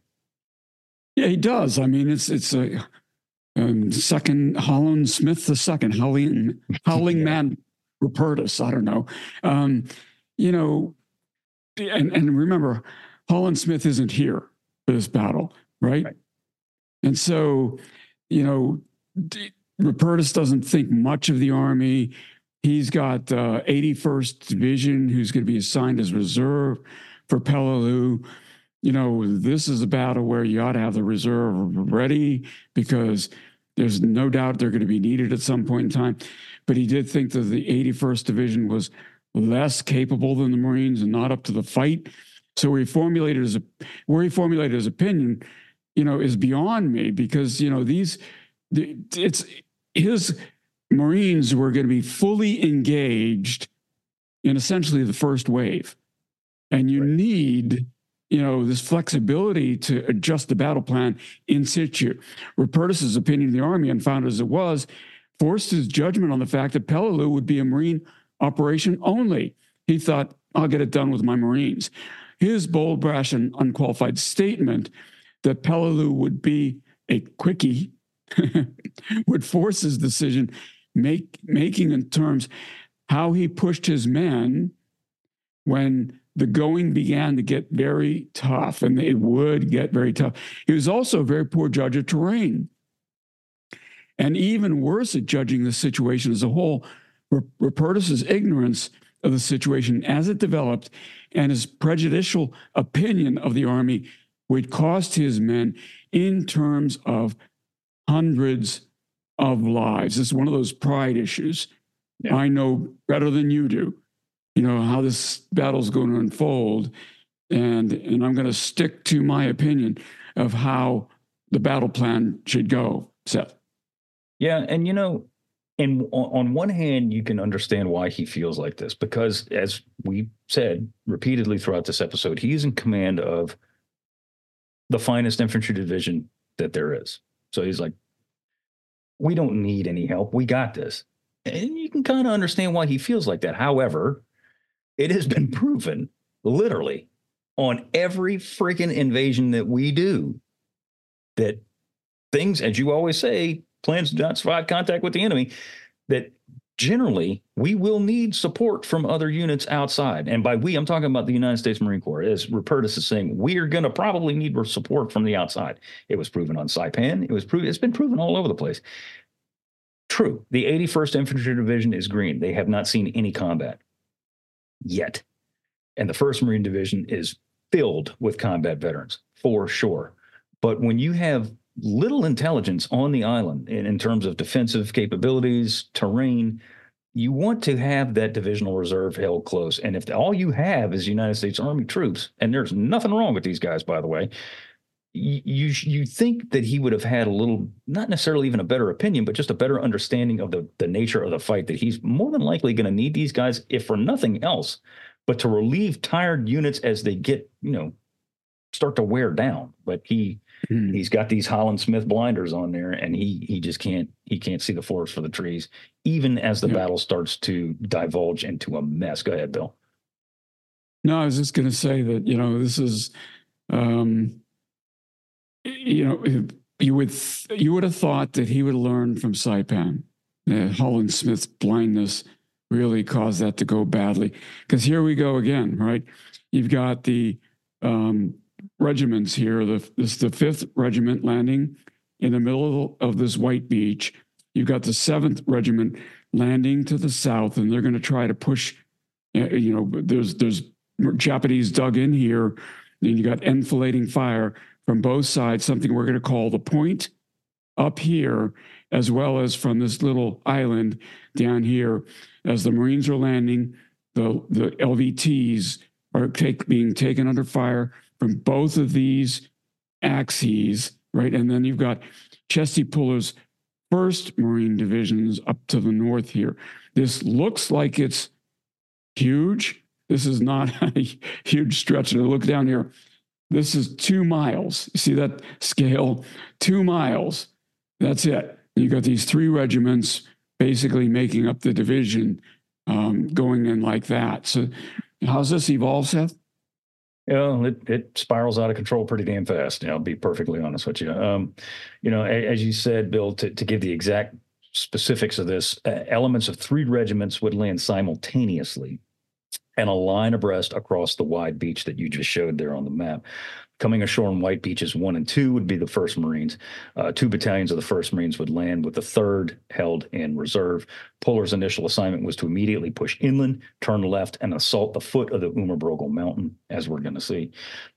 Yeah, he does. I mean, it's it's a um, second Holland Smith the second howling howling Yeah. man Rupertus. I don't know. Um, you know, and and remember, Holland Smith isn't here for this battle, right? Right. And so, you know, D- Rupertus doesn't think much of the army. He's got uh, 81st Division, who's going to be assigned as reserve for Peleliu you know, this is a battle where you ought to have the reserve ready because there's no doubt they're going to be needed at some point in time. But he did think that the 81st Division was less capable than the Marines and not up to the fight. So he formulated his where he formulated his opinion, you know, is beyond me because you know these the- it's his Marines were going to be fully engaged in essentially the first wave, and you Right. need you know, this flexibility to adjust the battle plan in situ. Rupertus's opinion of the Army, unfounded as it was, forced his judgment on the fact that Peleliu would be a Marine operation only. He thought, I'll get it done with my Marines. His bold, brash, and unqualified statement that Peleliu would be a quickie would force his decision, make, making in terms how he pushed his men when the going began to get very tough, and it would get very tough. He was also a very poor judge of terrain. And even worse at judging the situation as a whole, Rupertus's ignorance of the situation as it developed and his prejudicial opinion of the army would cost his men in terms of hundreds of lives. It's one of those pride issues. Yeah. I know better than you do you know how this battle's going to unfold and and i'm going to stick to my opinion of how the battle plan should go seth Yeah, and you know, and on, on one hand, you can understand why he feels like this because, as we said repeatedly throughout this episode, he is in command of the finest infantry division that there is. So he's like, "We don't need any help. We got this," and you can kind of understand why he feels like that. However, it has been proven, literally, on every freaking invasion that we do, that things, as you always say, plans do not survive contact with the enemy, that generally we will need support from other units outside. And by we, I'm talking about the United States Marine Corps. As Rupertus is saying, we are going to probably need support from the outside. It was proven on Saipan. It was proven. It's been proven all over the place. True. The 81st Infantry Division is green. They have not seen any combat yet. And the 1st Marine Division is filled with combat veterans for sure. But when you have little intelligence on the island in, in terms of defensive capabilities, terrain, you want to have that divisional reserve held close. And if all you have is United States Army troops, and there's nothing wrong with these guys, by the way, you you, think that he would have had a little, not necessarily even a better opinion, but just a better understanding of the the nature of the fight. That he's more than likely going to need these guys, if for nothing else, but to relieve tired units as they get, you know, start to wear down. But he Hmm. he's got these Holland Smith blinders on there, and he he just can't he can't see the forest for the trees, even as the Yeah. battle starts to divulge into a mess. Go ahead, Bill. no i was just going to say that you know this is um you know you would you would have thought that he would learn from saipan that holland smith's blindness really caused that to go badly because here we go again right you've got the um regiments here the this is the fifth regiment landing in the middle of this white beach. You've got the 7th Regiment landing to the south, and they're going to try to push. You know, there's there's Japanese dug in here. and you got enfilading fire from both sides, something we're going to call the point up here, as well as from this little island down here. As the Marines are landing, the, the LVTs are take, being taken under fire from both of these axes, right? And then you've got Chesty Puller's first Marine divisions up to the north here. This looks like it's huge. This is not a huge stretch. To look down here, this is two miles. You see that scale? Two miles. That's it. You got these three regiments basically making up the division um, going in like that. So, how's this evolve, Seth? Yeah, it, it spirals out of control pretty damn fast. You know, I'll be perfectly honest with you. Um, you know, as you said, Bill, to, to give the exact specifics of this, uh, elements of three regiments would land simultaneously and a line abreast across the wide beach that you just showed there on the map. Coming ashore on White Beaches 1 and 2 would be the 1st Marines. Uh, two battalions of the 1st Marines would land, with the 3rd held in reserve. Puller's initial assignment was to immediately push inland, turn left, and assault the foot of the Umurbrogol Mountain, as we're going to see.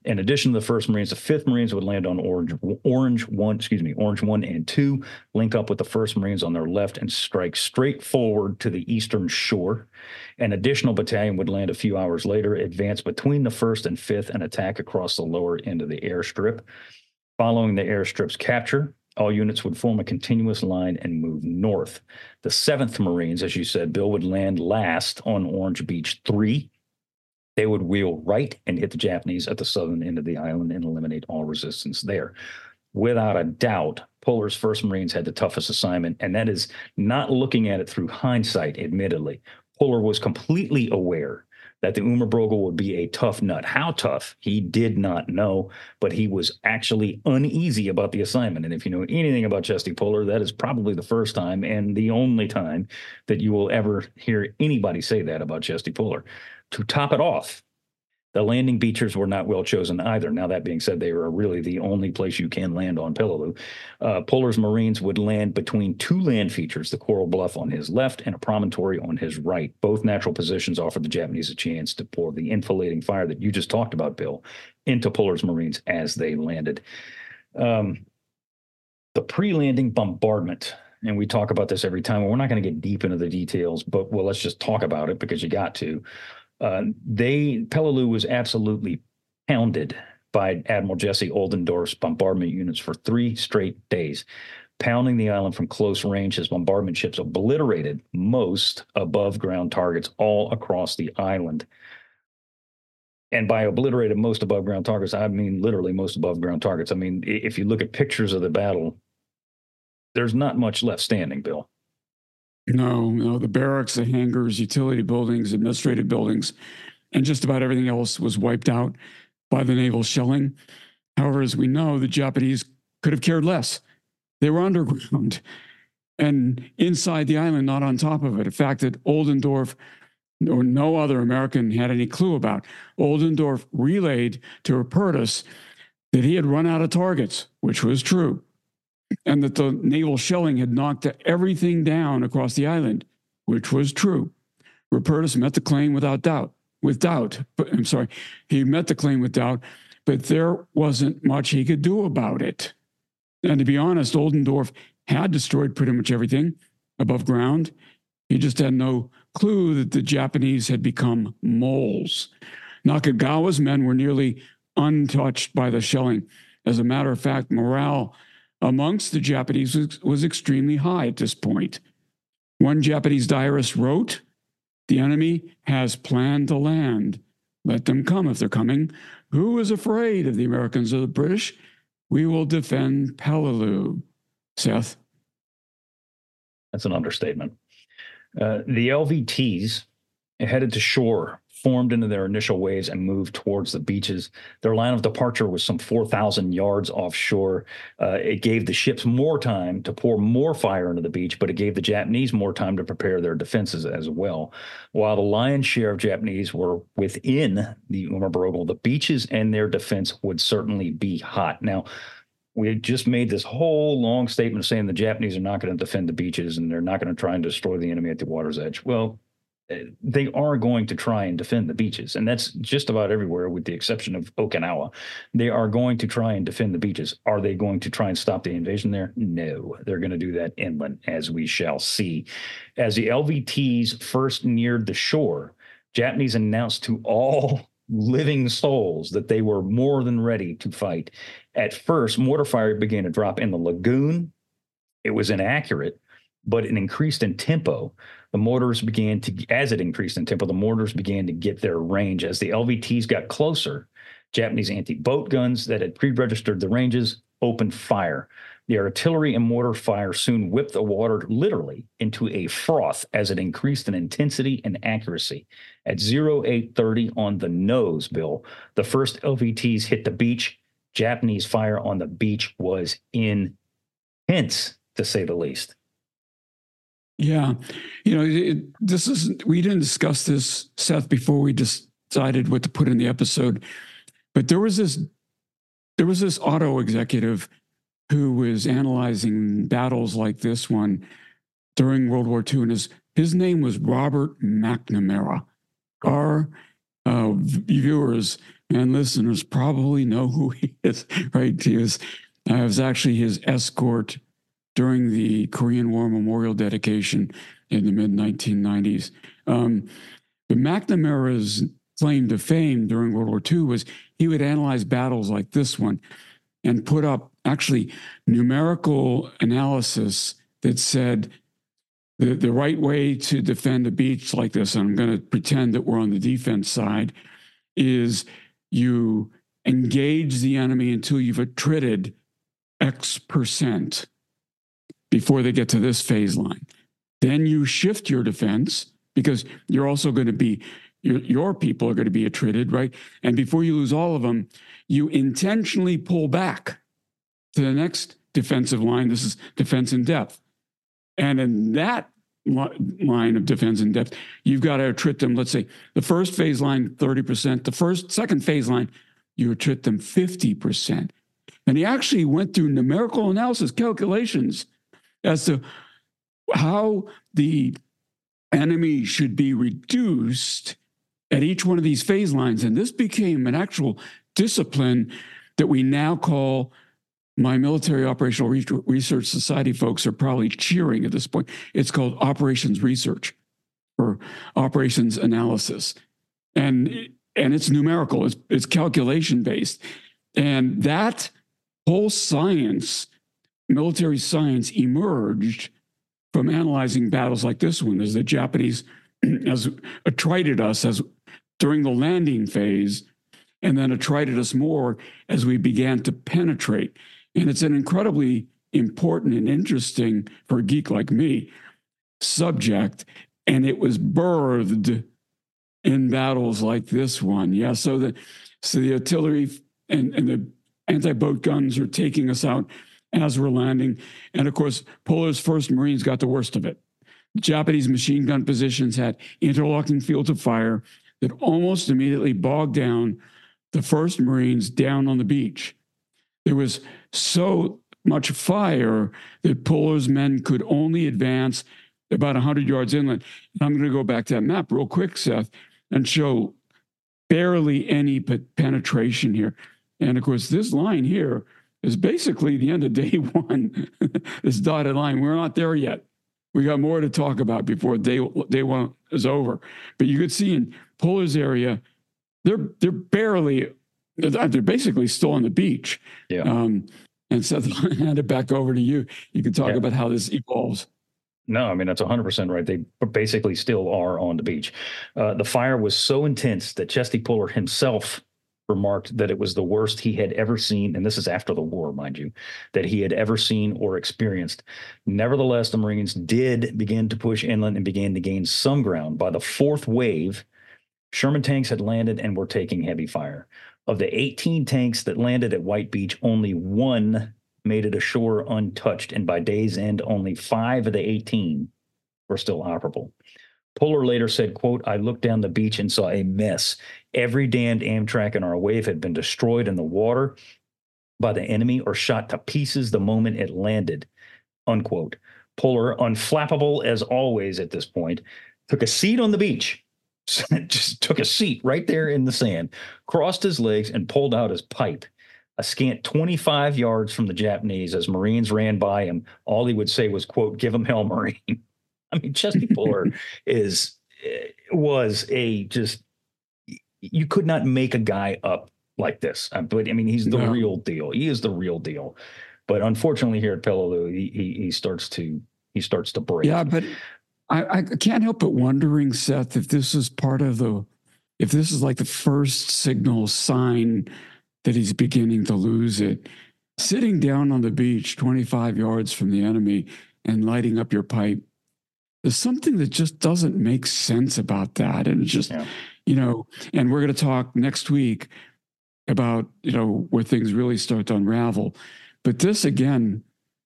In addition to the 1st Marines, the 5th Marines would land on Orange, Orange 1, excuse me, Orange 1 and 2, link up with the 1st Marines on their left, and strike straight forward to the eastern shore. An additional battalion would land a few hours later, advance between the 1st and 5th, and attack across the lower end of the airstrip. Following the airstrip's capture, all units would form a continuous line and move north. The 7th Marines, as you said, Bill, would land last on Orange Beach 3. They would wheel right and hit the Japanese at the southern end of the island and eliminate all resistance there. Without a doubt, Puller's First Marines had the toughest assignment, and that is not looking at it through hindsight, admittedly. Puller was completely aware that the Umurbrogol would be a tough nut. How tough, he did not know, but he was actually uneasy about the assignment. And if you know anything about Chesty Puller, that is probably the first time and the only time that you will ever hear anybody say that about Chesty Puller. To top it off, the landing beaches were not well chosen either. Now, that being said, they were really the only place you can land on Peleliu. Uh, Puller's Marines would land between two land features, the Coral Bluff on his left and a promontory on his right. Both natural positions offered the Japanese a chance to pour the enfilading fire that you just talked about, Bill, into Puller's Marines as they landed. Um, the pre landing bombardment and we talk about this every time. We're not going to get deep into the details, but well, let's just talk about it because you got to. Uh, they Peleliu was absolutely pounded by Admiral Jesse Oldendorf's bombardment units for three straight days, pounding the island from close range. His bombardment ships obliterated most above ground targets all across the island. And by obliterated most above ground targets, I mean literally most above ground targets. I mean, if you look at pictures of the battle, there's not much left standing, Bill. No, no, the barracks, the hangars, utility buildings, administrative buildings, and just about everything else was wiped out by the naval shelling. However, as we know, the Japanese could have cared less. They were underground and inside the island, not on top of it. A fact that Oldendorf or no other American had any clue about. Oldendorf relayed to Rupertus that he had run out of targets, which was true and that the naval shelling had knocked everything down across the island, which was true. Rupertus met the claim without doubt, with doubt. But I'm sorry, he met the claim with doubt, but there wasn't much he could do about it. And to be honest, Oldendorf had destroyed pretty much everything above ground. He just had no clue that the Japanese had become moles. Nakagawa's men were nearly untouched by the shelling. As a matter of fact, morale amongst the Japanese was, was extremely high at this point. One Japanese diarist wrote, The enemy has planned to land. Let them come if they're coming. Who is afraid of the Americans or the British? We will defend Peleliu. Seth? That's an understatement. Uh, the LVTs headed to shore formed into their initial waves and moved towards the beaches. Their line of departure was some 4,000 yards offshore. Uh, it gave the ships more time to pour more fire into the beach, but it gave the Japanese more time to prepare their defenses as well. While the lion's share of Japanese were within the Umurbrogol, the beaches and their defense would certainly be hot. Now, we just made this whole long statement saying the Japanese are not going to defend the beaches and they're not going to try and destroy the enemy at the water's edge. Well, they are going to try and defend the beaches, and that's just about everywhere, with the exception of Okinawa. They are going to try and defend the beaches. Are they going to try and stop the invasion there? No, they're going to do that inland, as we shall see. As the LVTs first neared the shore, Japanese announced to all living souls that they were more than ready to fight. At first, mortar fire began to drop in the lagoon. It was inaccurate, but it increased in tempo. The mortars began to, as it increased in tempo, the mortars began to get their range. As the LVTs got closer, Japanese anti boat guns that had pre registered the ranges opened fire. The artillery and mortar fire soon whipped the water literally into a froth as it increased in intensity and accuracy. At 0830 on the nose, Bill, the first LVTs hit the beach. Japanese fire on the beach was intense, to say the least. Yeah. You know, it, this is, we didn't discuss this, Seth, before we decided what to put in the episode, but there was this, there was this auto executive who was analyzing battles like this one during World War II, and his his name was Robert McNamara. Our uh, viewers and listeners probably know who he is, right? He was, I was actually his escort during the Korean War memorial dedication in the mid 1990s. Um, but McNamara's claim to fame during World War II was he would analyze battles like this one and put up actually numerical analysis that said the, the right way to defend a beach like this, and I'm going to pretend that we're on the defense side, is you engage the enemy until you've attrited X percent before they get to this phase line. Then you shift your defense because you're also going to be your, your people are going to be attrited, right? And before you lose all of them, you intentionally pull back to the next defensive line. This is defense in depth. And in that line of defense in depth, you've got to attrit them. Let's say the first phase line, 30%, the first, second phase line, you attrit them 50%. And he actually went through numerical analysis calculations as to how the enemy should be reduced at each one of these phase lines. And this became an actual discipline that we now call my military operational research society folks are probably cheering at this point. It's called operations research or operations analysis. And and it's numerical, it's, it's calculation based. And that whole science, military science, emerged from analyzing battles like this one as the Japanese as attrited us as during the landing phase and then attrited us more as we began to penetrate. And it's an incredibly important and interesting, for a geek like me, subject. And it was birthed in battles like this one. Yeah. So the so the artillery and, and the anti-boat guns are taking us out as we're landing. And of course, Puller's first Marines got the worst of it. Japanese machine gun positions had interlocking fields of fire that almost immediately bogged down the first Marines down on the beach. There was so much fire that Puller's men could only advance about 100 yards inland. And I'm going to go back to that map real quick, Seth, and show barely any penetration here. And of course, this line here is basically the end of day one, this dotted line. We're not there yet. We got more to talk about before day, day one is over. But you could see in Puller's area, they're they're barely they're basically still on the beach. Yeah. Um, and Seth, I'll hand it back over to you. You can talk yeah. about how this evolves. No, I mean that's 100% right. They basically still are on the beach. Uh, the fire was so intense that Chesty Puller himself remarked that it was the worst he had ever seen, and this is after the war, mind you, that he had ever seen or experienced. Nevertheless, the Marines did begin to push inland and began to gain some ground. By the fourth wave, Sherman tanks had landed and were taking heavy fire. Of the 18 tanks that landed at White Beach, only one made it ashore untouched, and by day's end, only five of the 18 were still operable. Puller later said, quote, I looked down the beach and saw a mess. Every damned amtrac in our wave had been destroyed in the water. by the enemy or shot to pieces the moment it landed. Unquote. Puller, unflappable as always at this point, took a seat on the beach. Just took a seat right there in the sand, crossed his legs, and pulled out his pipe. A scant 25 yards from the Japanese, as Marines ran by him, all he would say was, quote, give him hell, Marine. I mean, Chesty Puller is eh, was a just you could not make a guy up like this. But I mean, he's the no. real deal. He is the real deal. But unfortunately, here at Peleliu, he, he, he starts to he starts to break. Yeah, but I, I can't help but wondering, Seth, if this is part of the if this is like the first signal sign that he's beginning to lose it. Sitting down on the beach, 25 yards from the enemy, and lighting up your pipe there's something that just doesn't make sense about that. And it's just, yeah. you know, and we're going to talk next week about, you know, where things really start to unravel. But this again,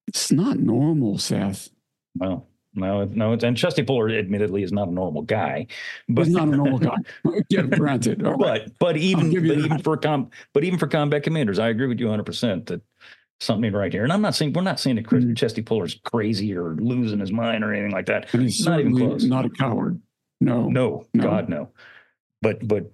it's not normal, Seth. Well, no, no, it's, and Chesty Puller, admittedly, is not a normal guy. But he's not a normal guy. yeah, granted. But but even but even for com but even for combat commanders, I agree with you 100 percent that something right here. And I'm not saying we're not saying that Chris mm-hmm. Chesty Puller's crazy or losing his mind or anything like that. And he's not even close. Not a coward. No. No, no. God no. But but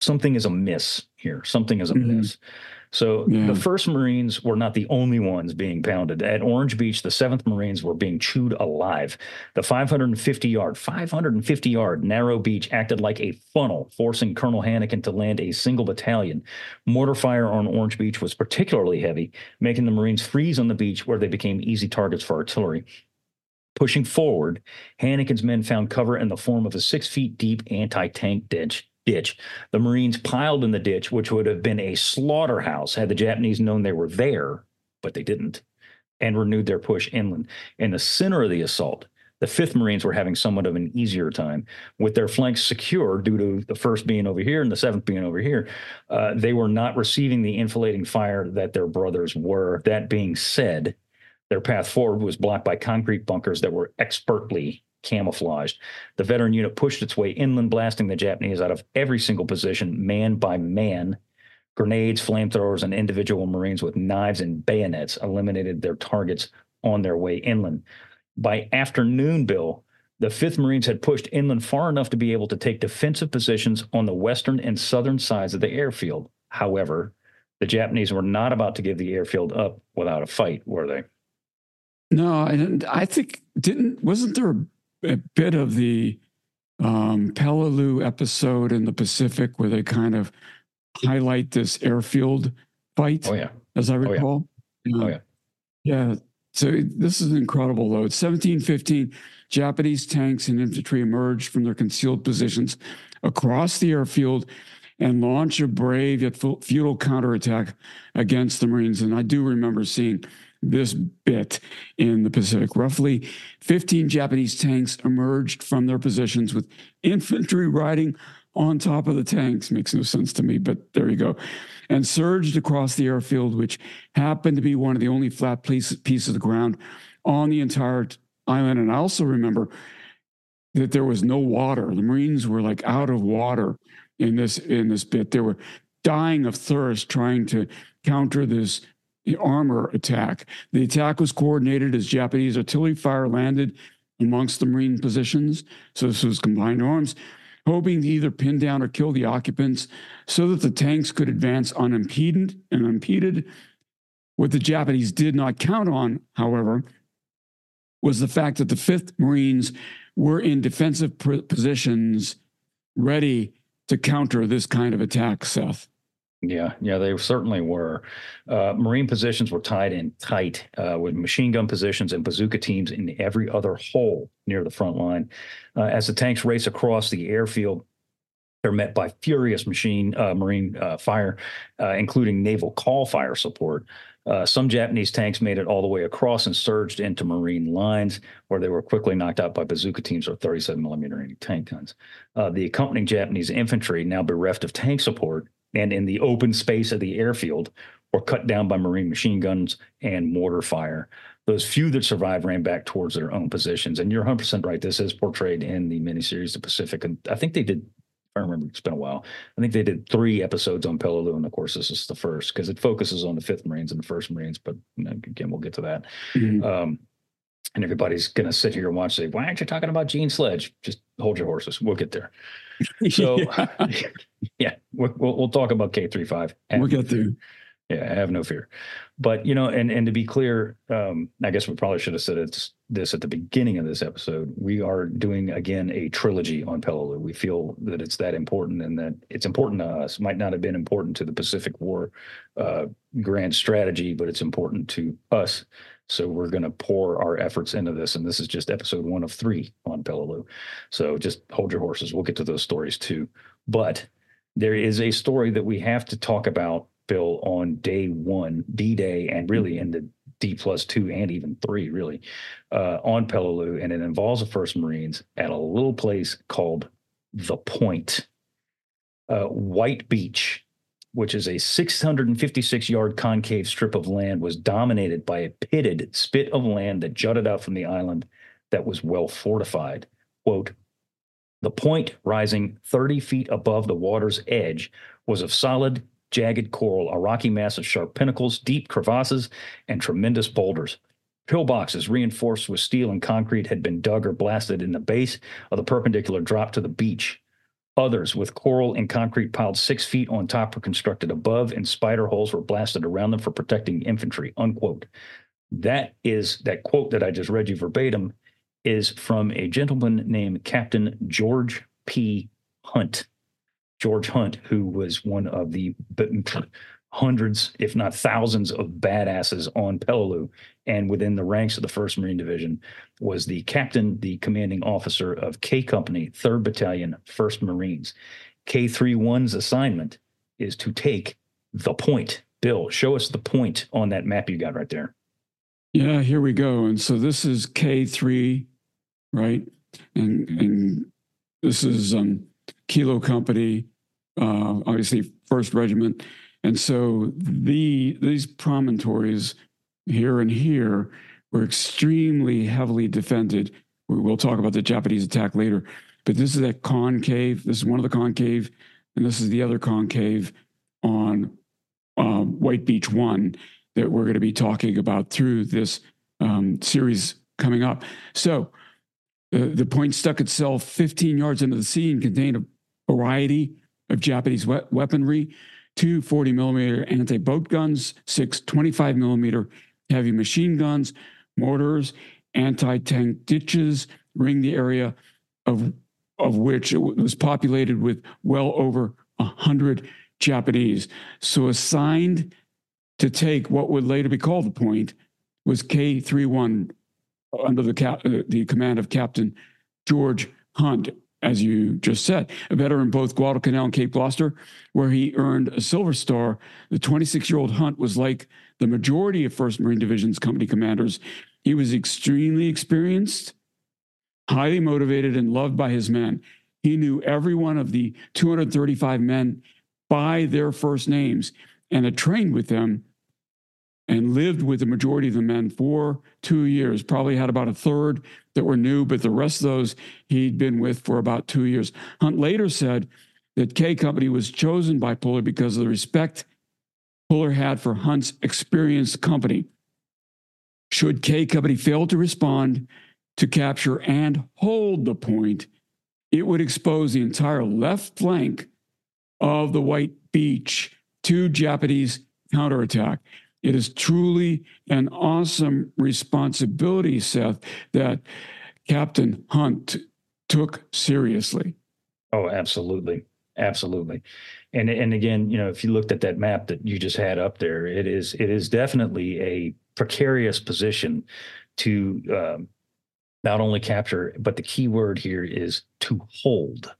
something is amiss here. Something is amiss. Mm-hmm. So yeah. the first Marines were not the only ones being pounded. At Orange Beach, the 7th Marines were being chewed alive. The 550 yard, 550 yard narrow beach acted like a funnel, forcing Colonel Hanneken to land a single battalion. Mortar fire on Orange Beach was particularly heavy, making the Marines freeze on the beach where they became easy targets for artillery. Pushing forward, Hanneken's men found cover in the form of a six feet deep anti tank ditch ditch. The Marines piled in the ditch, which would have been a slaughterhouse had the Japanese known they were there, but they didn't, and renewed their push inland. In the center of the assault, the 5th Marines were having somewhat of an easier time with their flanks secure due to the 1st being over here and the 7th being over here. Uh, they were not receiving the enfilading fire that their brothers were. That being said, their path forward was blocked by concrete bunkers that were expertly camouflaged. The veteran unit pushed its way inland, blasting the Japanese out of every single position, man by man. Grenades, flamethrowers, and individual Marines with knives and bayonets eliminated their targets on their way inland. By afternoon, Bill, the 5th Marines had pushed inland far enough to be able to take defensive positions on the western and southern sides of the airfield. However, the Japanese were not about to give the airfield up without a fight, were they? No, and I think didn't wasn't there a bit of the um, Peleliu episode in the Pacific where they kind of highlight this airfield fight. Oh yeah, as I recall. Oh yeah. Oh, yeah. yeah. So this is incredible, though. It's 1715. Japanese tanks and infantry emerged from their concealed positions across the airfield and launch a brave yet futile counterattack against the Marines. And I do remember seeing this bit in the Pacific. Roughly 15 Japanese tanks emerged from their positions with infantry riding on top of the tanks. Makes no sense to me, but there you go. And surged across the airfield, which happened to be one of the only flat pieces of the ground on the entire island. And I also remember that there was no water. The Marines were like out of water in this in this bit. They were dying of thirst trying to counter this armor attack. The attack was coordinated as Japanese artillery fire landed amongst the Marine positions. So this was combined arms, hoping to either pin down or kill the occupants so that the tanks could advance unimpeded and unimpeded. What the Japanese did not count on, however, was the fact that the 5th Marines were in defensive positions ready to counter this kind of attack, Seth. Yeah, yeah, they certainly were. Uh, Marine positions were tied in tight uh, with machine gun positions and bazooka teams in every other hole near the front line. Uh, as the tanks race across the airfield, they're met by furious machine uh, marine uh, fire, uh, including naval call fire support. some Japanese tanks made it all the way across and surged into Marine lines, where they were quickly knocked out by bazooka teams or 37 millimeter tank guns. the accompanying Japanese infantry, now bereft of tank support, and in the open space of the airfield were cut down by Marine machine guns and mortar fire. Those few that survived ran back towards their own positions. And you're 100% right. This is portrayed in the miniseries The Pacific. And I think they did, I remember. It's been a while. I think they did three episodes on Peleliu, and of course, this is the first because it focuses on the Fifth Marines and the First Marines. But again, we'll get to that. Mhm. Um, and everybody's going to sit here and watch. Say, why aren't you talking about Gene Sledge? Just hold your horses. We'll get there. So, Yeah, yeah, we'll, we'll, we'll talk about K three five. we'll get there. Yeah, I have no fear. But you know, and and to be clear, um, I guess we probably should have said it's, this at the beginning of this episode. We are doing again a trilogy on Peleliu. We feel that it's that important, and that it's important to us. Might not have been important to the Pacific War uh, grand strategy, but it's important to us. So we're going to pour our efforts into this, and this is just episode one of three on Peleliu. So just hold your horses. We'll get to those stories too. But there is a story that we have to talk about, Bill, on day one, D Day, and really in the D plus two and even three, really, uh, on Peleliu. And it involves the First Marines at a little place called The Point, uh, White Beach, which is a 656 yard concave strip of land, was dominated by a pitted spit of land that jutted out from the island that was well fortified. Quote, the point, rising 30 feet above the water's edge, was of solid, jagged coral, a rocky mass of sharp pinnacles, deep crevasses, and tremendous boulders. Pillboxes reinforced with steel and concrete had been dug or blasted in the base of the perpendicular drop to the beach. Others with coral and concrete piled six feet on top were constructed above, and spider holes were blasted around them for protecting infantry. Unquote. That is that quote that I just read you verbatim is from a gentleman named Captain George P. Hunt. George Hunt, who was one of the hundreds, if not thousands, of badasses on Peleliu, and within the ranks of the First Marine Division, was the captain, the commanding officer of K Company, Third Battalion, First Marines. K 31's assignment is to take the point. Bill, show us the point on that map you got right there. Yeah, here we go. And so this is K3, right? And and this is um Kilo Company, uh obviously first regiment. And so the these promontories here and here were extremely heavily defended. We will talk about the Japanese attack later, but this is that concave. This is one of the concave, and this is the other concave on uh, White Beach One that we're going to be talking about through this um, series coming up. So the, the point stuck itself 15 yards into the sea and contained a variety of Japanese we- weaponry, two 40 millimeter anti boat guns, six 25 millimeter heavy machine guns, mortars, anti tank ditches, ring the area of, of which it was populated with well over 100 Japanese. So assigned to take what would later be called the point was K31 under the cap, uh, the command of Captain George Hunt, as you just said, a veteran both Guadalcanal and Cape Gloucester, where he earned a Silver Star. The 26 year old Hunt was like the majority of 1st Marine Division's company commanders. He was extremely experienced, highly motivated, and loved by his men. He knew every one of the 235 men by their first names and had trained with them and lived with the majority of the men for two years. Probably had about a third that were new, but the rest of those he'd been with for about two years. Hunt later said that K Company was chosen by Puller because of the respect Puller had for Hunt's experienced company. Should K Company fail to respond to capture and hold the point, it would expose the entire left flank of the White Beach to Japanese counterattack. It is truly an awesome responsibility, Seth, that Captain Hunt took seriously. Oh, absolutely. Absolutely. And and again, you know, if you looked at that map that you just had up there, it is it is definitely a precarious position to um, not only capture, but the key word here is to hold.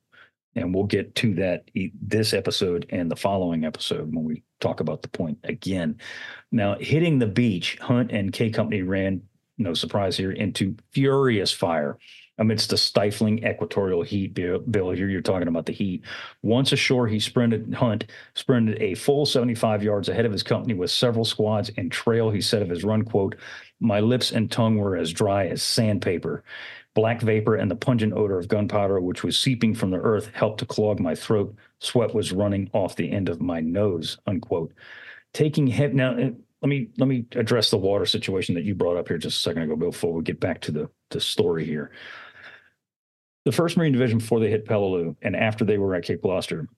And we'll get to that this episode and the following episode when we talk about the point again. Now, hitting the beach, Hunt and K Company ran, no surprise here, into furious fire amidst the stifling equatorial heat. Bill, here you're talking about the heat. Once ashore, he sprinted, Hunt sprinted a full 75 yards ahead of his company with several squads in trail. He said of his run, quote, my lips and tongue were as dry as sandpaper. Black vapor and the pungent odor of gunpowder, which was seeping from the earth, helped to clog my throat. Sweat was running off the end of my nose. Unquote. Taking head now. uh, Let me let me address the water situation that you brought up here just a second ago before we get back to the the story here. The First Marine Division before they hit Peleliu and after they were at Cape Gloucester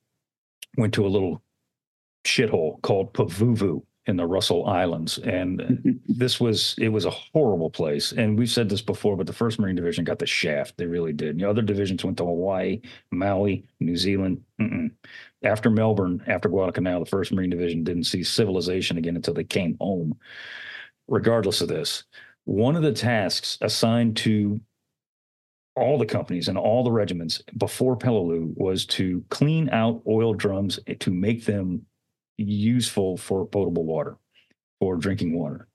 went to a little shithole called Pavuvu in the Russell Islands, and this was it was a horrible place. And we've said this before but the first marine division got the shaft. They really did. The other divisions went to hawaii maui new zealand Mm-mm. after melbourne after guadalcanal the first marine division didn't see civilization again until they came home. Regardless of this one of the tasks assigned to all the companies and all the regiments before Peleliu was to clean out oil drums to make them useful for potable water for drinking water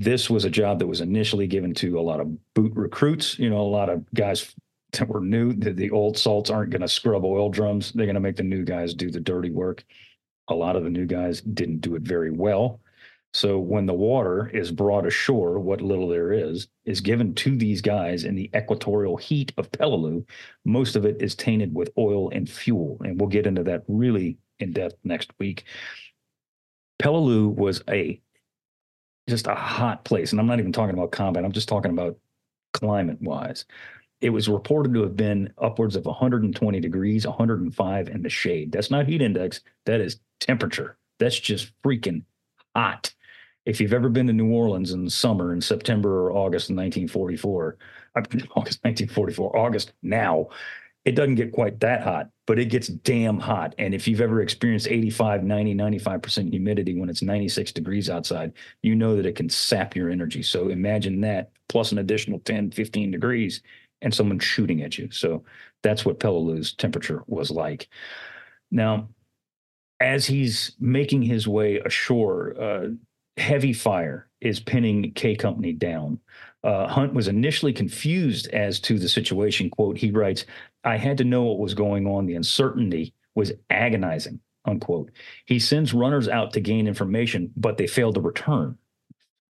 this was a job that was initially given to a lot of boot recruits. You know, a lot of guys that were new. The, the old salts aren't going to scrub oil drums. They're going to make the new guys do the dirty work. A lot of the new guys didn't do it very well. So when the water is brought ashore, what little there is, is given to these guys in the equatorial heat of Peleliu. Most of it is tainted with oil and fuel. And we'll get into that really in depth next week. Peleliu was a just a hot place. And I'm not even talking about combat, I'm just talking about climate wise. It was reported to have been upwards of 120 degrees, 105 in the shade. That's not heat index, that is temperature. That's just freaking hot. If you've ever been to New Orleans in summer in September or August of 1944, uh, August 1944, August now, it doesn't get quite that hot, but it gets damn hot. And if you've ever experienced 85, 90, 95% humidity when it's 96 degrees outside, you know that it can sap your energy. So imagine that plus an additional 10, 15 degrees and someone shooting at you. So that's what Peleliu's temperature was like. Now, as he's making his way ashore, uh, heavy fire is pinning K Company down. Uh, Hunt was initially confused as to the situation. Quote, he writes, I had to know what was going on. The uncertainty was agonizing, unquote. He sends runners out to gain information, but they failed to return.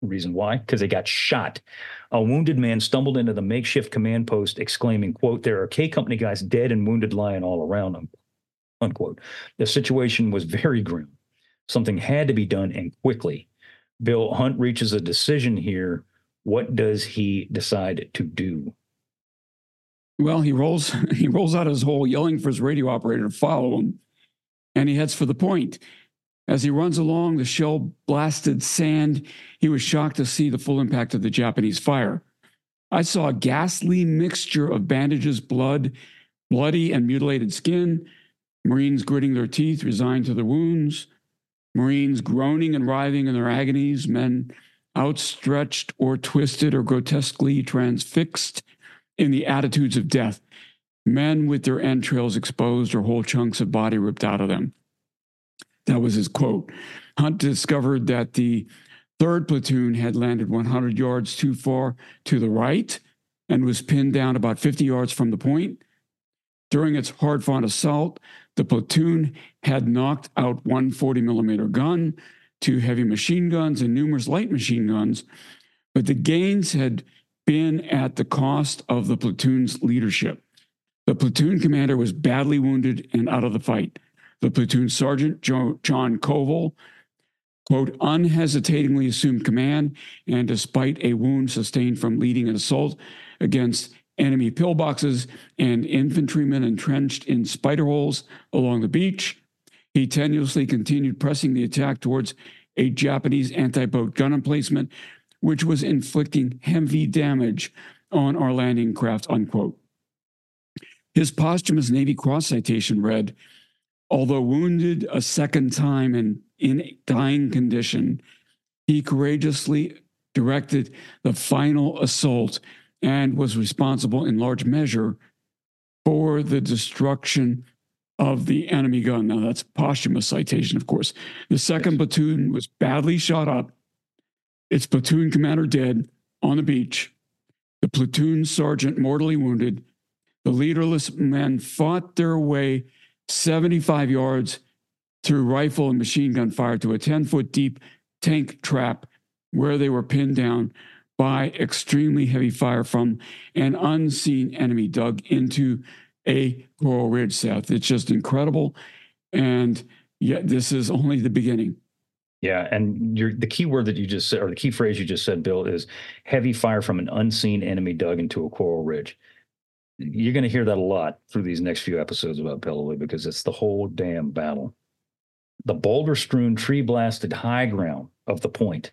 Reason why? Because they got shot. A wounded man stumbled into the makeshift command post, exclaiming, quote, there are K Company guys dead and wounded lying all around them, unquote. The situation was very grim. Something had to be done and quickly. Bill Hunt reaches a decision here. What does he decide to do? Well, he rolls he rolls out his hole, yelling for his radio operator to follow him, and he heads for the point. As he runs along the shell blasted sand, he was shocked to see the full impact of the Japanese fire. I saw a ghastly mixture of bandages, blood, bloody and mutilated skin, Marines gritting their teeth, resigned to their wounds, Marines groaning and writhing in their agonies, men outstretched or twisted or grotesquely transfixed in the attitudes of death, men with their entrails exposed or whole chunks of body ripped out of them. That was his quote. Hunt discovered that the third platoon had landed 100 yards too far to the right and was pinned down about 50 yards from the point. During its hard fought assault, the platoon had knocked out one 40 millimeter gun, two heavy machine guns, and numerous light machine guns, but the gains had been at the cost of the platoon's leadership. The platoon commander was badly wounded and out of the fight. The platoon sergeant, John Koval, quote, unhesitatingly assumed command, and despite a wound sustained from leading an assault against enemy pillboxes and infantrymen entrenched in spider holes along the beach, he tenuously continued pressing the attack towards a Japanese anti boat gun emplacement, which was inflicting heavy damage on our landing craft, unquote. His posthumous Navy Cross citation read, Although wounded a second time and in dying condition, he courageously directed the final assault and was responsible in large measure for the destruction of the enemy gun. Now, that's posthumous citation, of course. The second platoon was badly shot up, its platoon commander dead on the beach, the platoon sergeant mortally wounded. The leaderless men fought their way 75 yards through rifle and machine gun fire to a 10 foot deep tank trap where they were pinned down by extremely heavy fire from an unseen enemy dug into a coral ridge, Seth. It's just incredible. And yet, this is only the beginning. Yeah, and the key word that you just said, or the key phrase you just said, Bill, is heavy fire from an unseen enemy dug into a coral ridge. You're going to hear that a lot through these next few episodes about Peleliu because it's the whole damn battle. The boulder strewn, tree blasted high ground of the point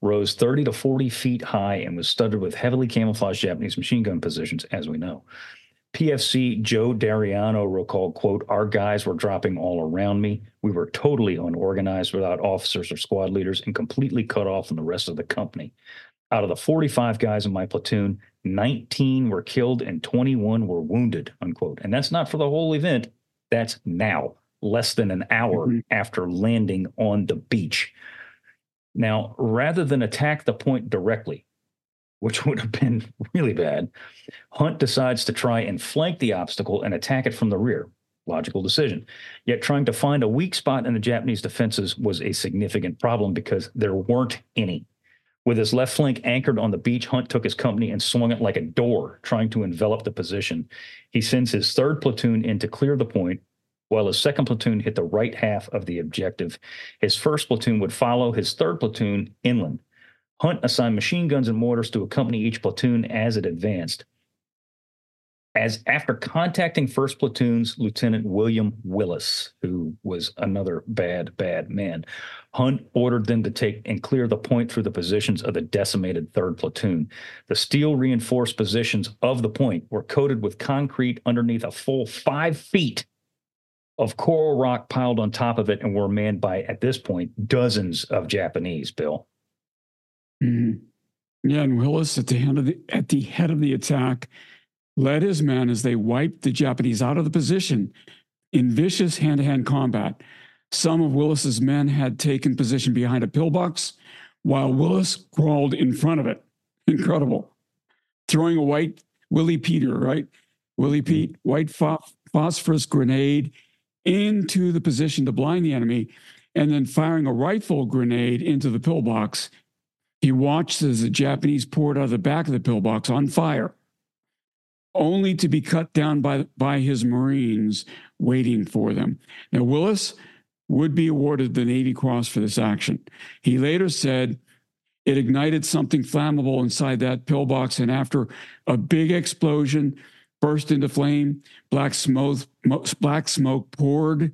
rose 30 to 40 feet high and was studded with heavily camouflaged Japanese machine gun positions, as we know. PFC Joe Dariano recalled, quote, our guys were dropping all around me. We were totally unorganized without officers or squad leaders and completely cut off from the rest of the company. Out of the 45 guys in my platoon, 19 were killed and 21 were wounded, unquote. And that's not for the whole event. That's now, less than an hour mm-hmm. after landing on the beach. Now, rather than attack the point directly, which would have been really bad, Hunt decides to try and flank the obstacle and attack it from the rear. Logical decision. Yet trying to find a weak spot in the Japanese defenses was a significant problem because there weren't any. With his left flank anchored on the beach, Hunt took his company and swung it like a door, trying to envelop the position. He sends his third platoon in to clear the point, while his second platoon hit the right half of the objective. His first platoon would follow his third platoon inland. Hunt assigned machine guns and mortars to accompany each platoon as it advanced. As after contacting first platoon's Lieutenant William Willis, who was another bad, bad man, Hunt ordered them to take and clear the point through the positions of the decimated third platoon. The steel reinforced positions of the point were coated with concrete underneath a full five feet of coral rock piled on top of it and were manned by, at this point, dozens of Japanese, Bill. Mm-hmm. Yeah, and Willis at the head of the at the head of the attack led his men as they wiped the Japanese out of the position in vicious hand-to-hand combat. Some of Willis's men had taken position behind a pillbox, while Willis crawled in front of it. Incredible. Throwing a white Willie Peter, right? Willie mm-hmm. Pete, white phosphorus grenade into the position to blind the enemy, and then firing a rifle grenade into the pillbox he watched as the Japanese poured out of the back of the pillbox on fire, only to be cut down by, by his Marines waiting for them. Now, Willis would be awarded the Navy Cross for this action. He later said it ignited something flammable inside that pillbox, and after a big explosion, burst into flame, black smoke, black smoke poured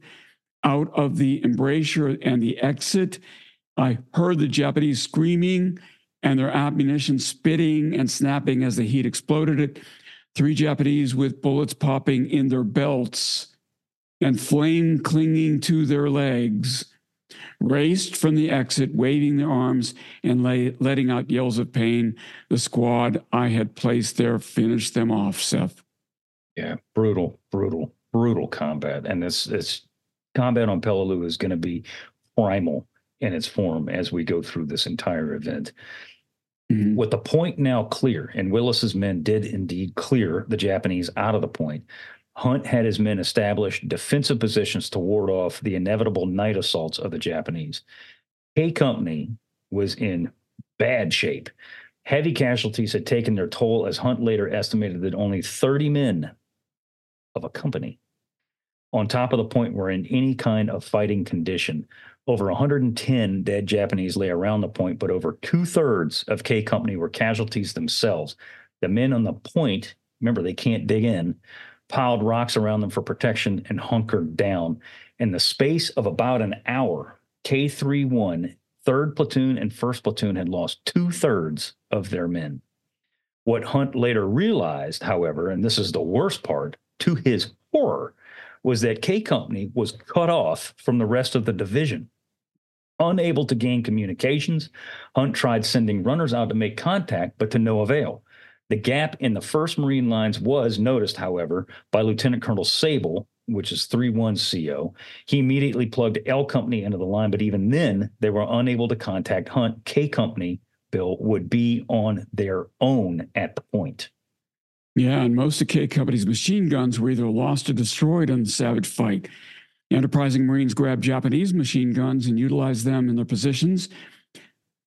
out of the embrasure and the exit I heard the Japanese screaming and their ammunition spitting and snapping as the heat exploded it. Three Japanese with bullets popping in their belts and flame clinging to their legs raced from the exit, waving their arms and lay, letting out yells of pain. The squad I had placed there finished them off, Seth. Yeah, brutal, brutal, brutal combat. And this, this combat on Peleliu is going to be primal in its form as we go through this entire event. Mm-hmm. With the point now clear, and Willis's men did indeed clear the Japanese out of the point, Hunt had his men establish defensive positions to ward off the inevitable night assaults of the Japanese. K Company was in bad shape. Heavy casualties had taken their toll, as Hunt later estimated that only 30 men of a company on top of the point were in any kind of fighting condition. Over 110 dead Japanese lay around the point, but over two thirds of K Company were casualties themselves. The men on the point, remember, they can't dig in, piled rocks around them for protection and hunkered down. In the space of about an hour, K 31, 3rd Platoon, and 1st Platoon had lost two thirds of their men. What Hunt later realized, however, and this is the worst part, to his horror, was that K Company was cut off from the rest of the division. Unable to gain communications, Hunt tried sending runners out to make contact, but to no avail. The gap in the 1st Marine lines was noticed, however, by Lieutenant Colonel Sabol, which is 3 1 CO. He immediately plugged L Company into the line, but even then, they were unable to contact Hunt. K Company, Bill, would be on their own at the point. Yeah, and most of K Company's machine guns were either lost or destroyed in the savage fight. The Enterprising Marines grabbed Japanese machine guns and utilized them in their positions.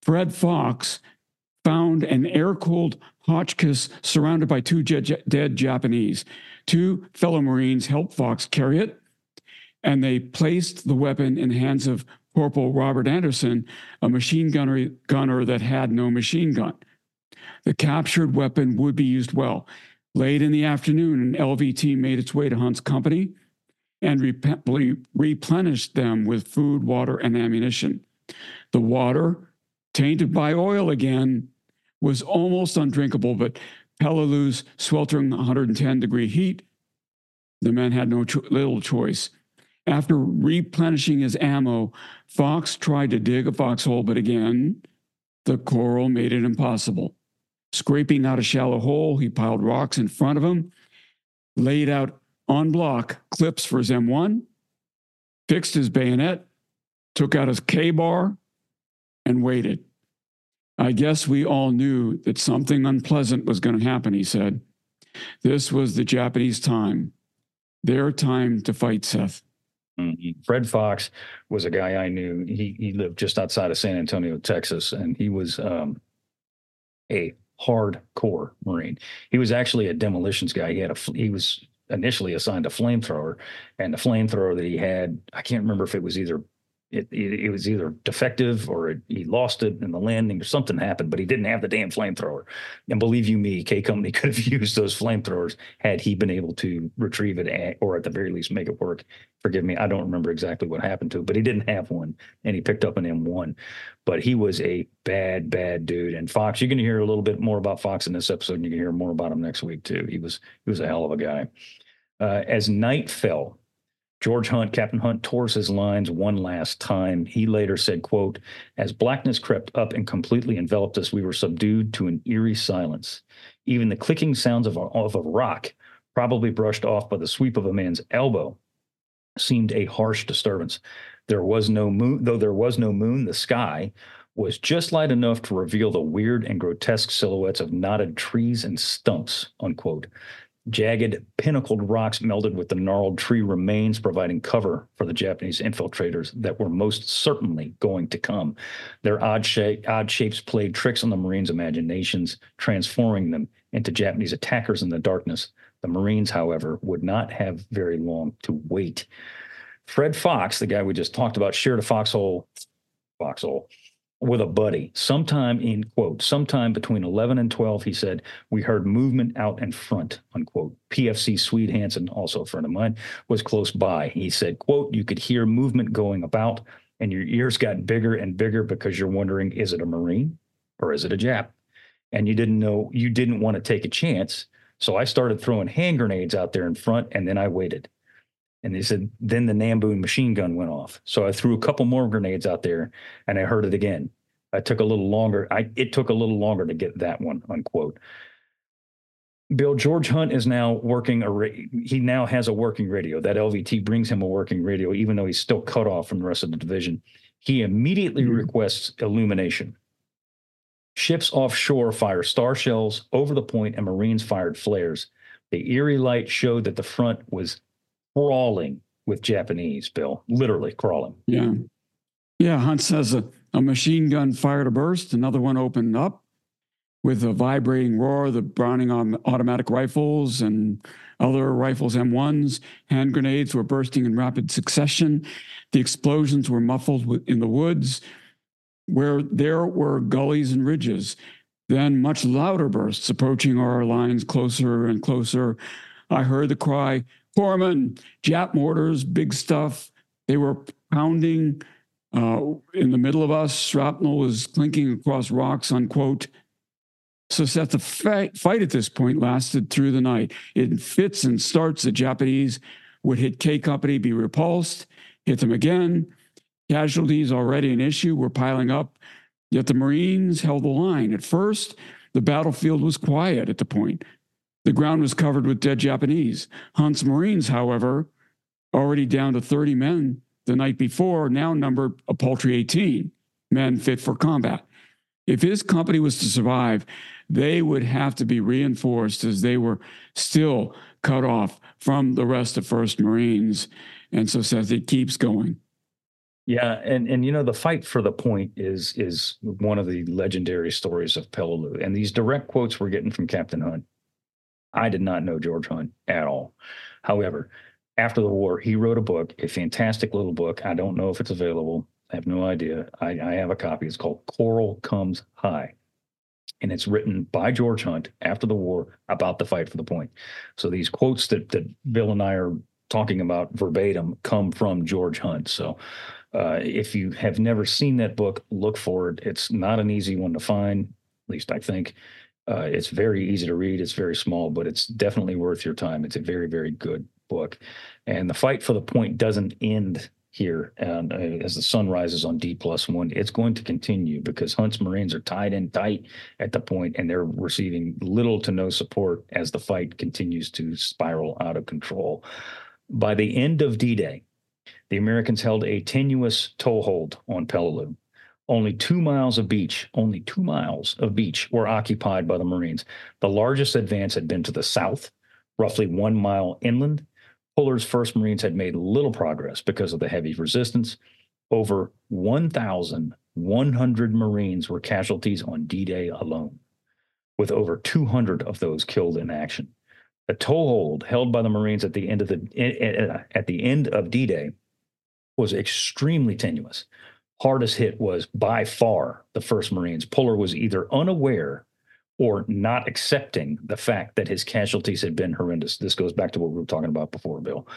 Fred Fox, found an air cooled Hotchkiss surrounded by two je- dead Japanese. Two fellow Marines helped Fox carry it, and they placed the weapon in the hands of Corporal Robert Anderson, a machine gunner, gunner that had no machine gun. The captured weapon would be used well. Late in the afternoon, an LVT made its way to Hunt's company and replenished them with food, water, and ammunition. The water, tainted by oil again, was almost undrinkable, but Peleliu's sweltering 110 degree heat, the men had no cho- little choice. After replenishing his ammo, Fox tried to dig a foxhole, but again, the coral made it impossible. Scraping out a shallow hole, he piled rocks in front of him, laid out en bloc clips for his M1, fixed his bayonet, took out his K bar, and waited. I guess we all knew that something unpleasant was going to happen, he said. This was the Japanese time, their time to fight, Seth. Mm-hmm. Fred Fox was a guy I knew. He he lived just outside of San Antonio, Texas, and he was um, a hardcore Marine. He was actually a demolitions guy. He had a he was initially assigned a flamethrower, and the flamethrower that he had, I can't remember if it was either it, it, it, was either defective or it, he lost it in the landing or something happened, but he didn't have the damn flamethrower. And believe you me, K Company could have used those flamethrowers had he been able to retrieve it at, or at the very least make it work. Forgive me, I don't remember exactly what happened to it, but he didn't have one and he picked up an M1. But he was a bad, bad dude. And Fox, you're going to hear a little bit more about Fox in this episode, and you can hear more about him next week too. He was he was a hell of a guy. Uh, as night fell, George Hunt, Captain Hunt, tore his lines one last time. He later said, quote, as blackness crept up and completely enveloped us, we were subdued to an eerie silence. Even the clicking sounds of a, of a rock, probably brushed off by the sweep of a man's elbow, seemed a harsh disturbance. There was no moon, though there was no moon, the sky was just light enough to reveal the weird and grotesque silhouettes of knotted trees and stumps, unquote. Jagged, pinnacled rocks melded with the gnarled tree remains, providing cover for the Japanese infiltrators that were most certainly going to come. Their odd, shape, odd shapes played tricks on the Marines' imaginations, transforming them into Japanese attackers in the darkness. The Marines, however, would not have very long to wait. Fred Fox, the guy we just talked about, shared a foxhole, foxhole with a buddy sometime in quote sometime between 11 and 12 he said we heard movement out in front unquote. Pfc swede hansen also a friend of mine was close by. He said quote you could hear movement going about and your ears got bigger and bigger because you're wondering is it a marine or is it a jap? And you didn't know you didn't want to take a chance. So i started throwing hand grenades out there in front and then i waited and they said, then the Nambu machine gun went off. So I threw a couple more grenades out there and I heard it again. I took a little longer. I it took a little longer to get that one, unquote. Bill George Hunt is now working a he now has a working radio. That LVT brings him a working radio, even though he's still cut off from the rest of the division. He immediately mm-hmm. requests illumination. Ships offshore fire star shells over the point, and Marines fired flares. The eerie light showed that the front was crawling with Japanese, Bill, literally crawling. Yeah. Yeah. Hunt says a, a machine gun fired a burst, another one opened up with a vibrating roar. The Browning automatic rifles and other rifles, M1s, hand grenades were bursting in rapid succession. The explosions were muffled in the woods where there were gullies and ridges. Then much louder bursts approaching our lines closer and closer. I heard the cry, Corpsman, Jap mortars, big stuff. They were pounding uh, in the middle of us. Shrapnel was clinking across rocks, unquote. So Seth, the fight, fight at this point lasted through the night. In fits and starts, the Japanese would hit K Company, be repulsed, hit them again. Casualties already an issue were piling up, yet the Marines held the line. At first, the battlefield was quiet at the point. The ground was covered with dead Japanese. Hunt's Marines, however, already down to 30 men the night before, now numbered a paltry 18 men fit for combat. If his company was to survive, they would have to be reinforced as they were still cut off from the rest of 1st Marines. And so says it keeps going. Yeah, and and you know the fight for the point is is one of the legendary stories of Peleliu, and these direct quotes we're getting from Captain Hunt. I did not know George Hunt at all. However, after the war, he wrote a book, a fantastic little book. I don't know if it's available. I have no idea. I, I have a copy. It's called Coral Comes High. And it's written by George Hunt after the war about the fight for the point. So these quotes that, that Bill and I are talking about verbatim come from George Hunt. So uh, if you have never seen that book, look for it. It's not an easy one to find, at least I think. Uh, it's very easy to read. It's very small, but it's definitely worth your time. It's a very, very good book. And the fight for the point doesn't end here and uh, as the sun rises on D plus one, it's going to continue because Hunt's Marines are tied in tight at the point and they're receiving little to no support as the fight continues to spiral out of control. By the end of D Day, the Americans held a tenuous toehold on Peleliu. Only two miles of beach, only two miles of beach were occupied by the Marines. The largest advance had been to the south, roughly one mile inland. Puller's first Marines had made little progress because of the heavy resistance. Over 1,100 Marines were casualties on D Day alone, with over 200 of those killed in action. The toehold held by the Marines at the end of the eh, eh, at the end of D Day was extremely tenuous hardest hit was by far the first Marines. Puller was either unaware or not accepting the fact that his casualties had been horrendous. This goes back to what we were talking about before, Bill.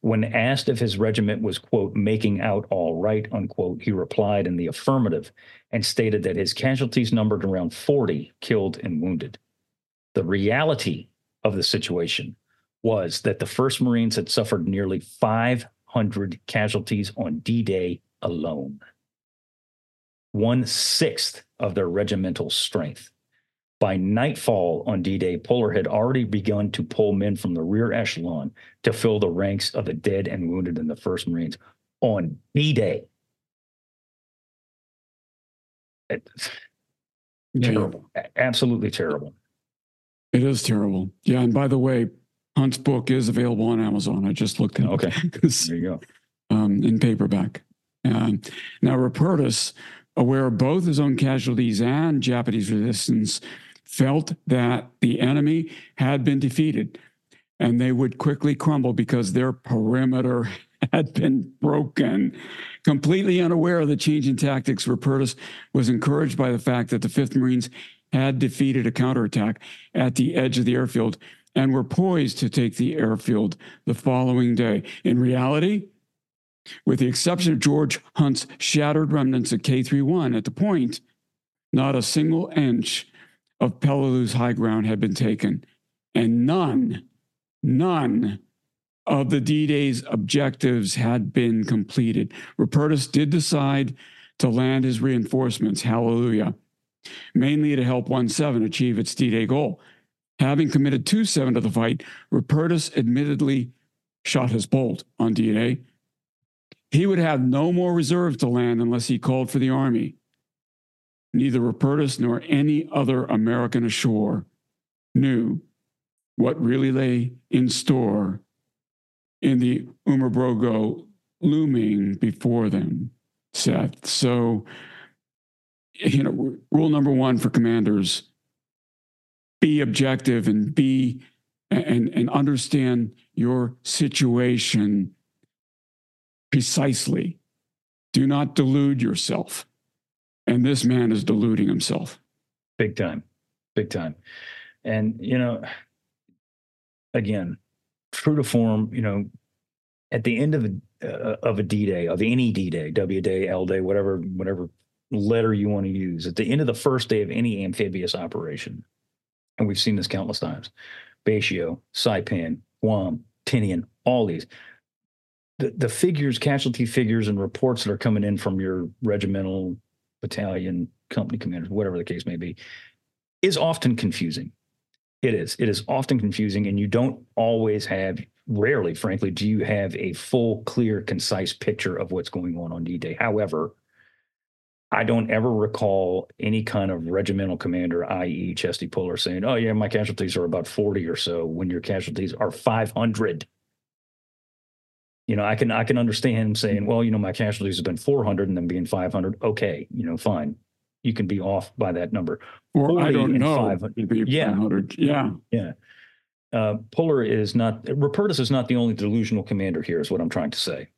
When asked if his regiment was, quote, making out all right, unquote, he replied in the affirmative and stated that his casualties numbered around 40 killed and wounded. The reality of the situation was that the 1st Marines had suffered nearly 500 casualties on D Day alone one sixth of their regimental strength. By nightfall on D Day, Puller had already begun to pull men from the rear echelon to fill the ranks of the dead and wounded in the 1st Marines on D Day. Terrible. Yeah. Absolutely terrible. It is terrible. Yeah. And by the way, Hunt's book is available on Amazon. I just looked at it. Okay. there you go. Um, in paperback. Um, now, Rupertus aware of both his own casualties and Japanese resistance, felt that the enemy had been defeated and they would quickly crumble because their perimeter had been broken. Completely unaware of the change in tactics, Rupertus was encouraged by the fact that the 5th Marines had defeated a counterattack at the edge of the airfield and were poised to take the airfield the following day. In reality, with the exception of George Hunt's shattered remnants at K31 at the point, not a single inch of Peleliu's high ground had been taken, and none, none of the D Day's objectives had been completed. Rupertus did decide to land his reinforcements, hallelujah, mainly to help 1 7 achieve its D Day goal. Having committed 2 7 to the fight, Rupertus admittedly shot his bolt on D Day he would have no more reserve to land unless he called for the army. Neither Rupertus nor any other American ashore knew what really lay in store in the Umurbrogol looming before them, Seth. So, you know, rule number one for commanders be objective and be and, and understand your situation precisely. Do not delude yourself. And this man is deluding himself. Big time. Big time. And, you know, again, true to form, you know, at the end of a, uh, of a D day, of any D day, W day, L day, whatever, whatever letter you want to use, at the end of the first day of any amphibious operation, and we've seen this countless times, Betio, Saipan, Guam, Tinian, all these, the, the figures, casualty figures, and reports that are coming in from your regimental, battalion, company commanders, whatever the case may be, is often confusing. It is. It is often confusing, and you don't always have, rarely, frankly, do you have a full, clear, concise picture of what's going on on D Day. However, I don't ever recall any kind of regimental commander, i.e., Chesty Puller, saying, "Oh yeah, my casualties are about forty or so," when your casualties are five hundred You know, I can I can understand him saying, well, you know, my casualties have been 400 and then being 500. Okay, you know, fine. You can be off by that number. Or I 40 don't know. 500. Yeah. Yeah. Yeah. Uh, Puller is not Rupertus is not the only delusional commander here, is what I'm trying to say.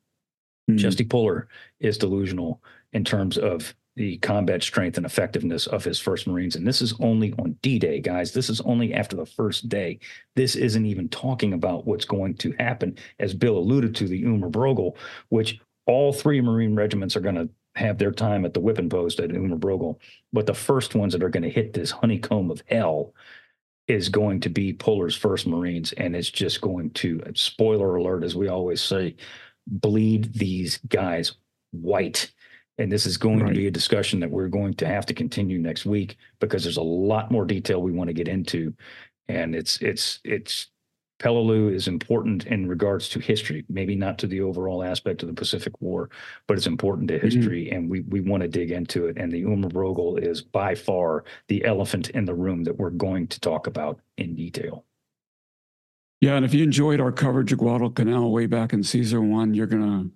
Hmm. Chesty Puller is delusional in terms of the combat strength and effectiveness of his first Marines. And this is only on D Day, guys. This is only after the first day. This isn't even talking about what's going to happen, as Bill alluded to, the Umurbrogol, which all three Marine regiments are going to have their time at the whipping post at Umurbrogol. But the first ones that are going to hit this honeycomb of hell is going to be Puller's first Marines. And it's just going to, spoiler alert, as we always say, bleed these guys white. And this is going Right. to be a discussion that we're going to have to continue next week because there's a lot more detail we want to get into. And it's, it's, it's, Peleliu is important in regards to history, maybe not to the overall aspect of the Pacific War, but it's important to mm-hmm. history. And we, we want to dig into it. And the Umurbrogol is by far the elephant in the room that we're going to talk about in detail. Yeah, and if you enjoyed our coverage of Guadalcanal way back in Caesar one, you're gonna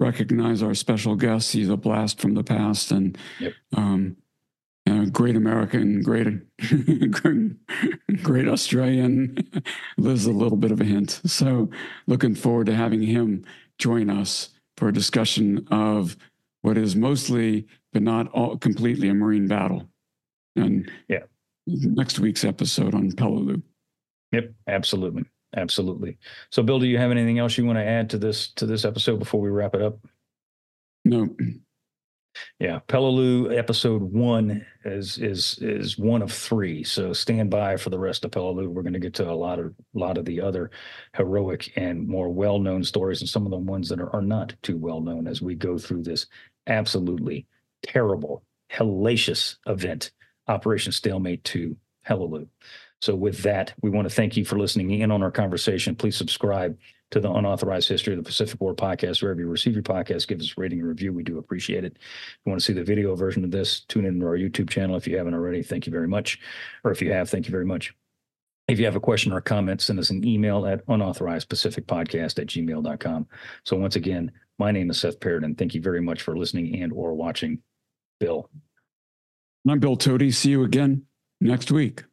recognize our special guest. He's a blast from the past and Yep. um, a great American, great, great Australian. Lives a little bit of a hint. So looking forward to having him join us for a discussion of what is mostly, but not all completely, a marine battle. And Yeah. next week's episode on Peleliu. Yep, absolutely. Absolutely. So Bill, do you have anything else you want to add to this to this episode before we wrap it up? No, Yeah, Peleliu episode one is is is one of three. So stand by for the rest of Peleliu. We're going to get to a lot of a lot of the other heroic and more well known stories, and some of the ones that are, are not too well known as we go through this absolutely terrible, hellacious event, Operation Stalemate Two, Peleliu. So with that, we want to thank you for listening in on our conversation. Please subscribe to the Unauthorized History of the Pacific War podcast, wherever you receive your podcast. Give us a rating and review. We do appreciate it. If you want to see the video version of this, tune in to our YouTube channel if you haven't already. Thank you very much. Or if you have, thank you very much. If you have a question or a comment, send us an email at unauthorizedpacificpodcast at gmail.com. So once again, my name is Seth Paridon. Thank you very much for listening and or watching. Bill. I'm Bill Toti. See you again next week.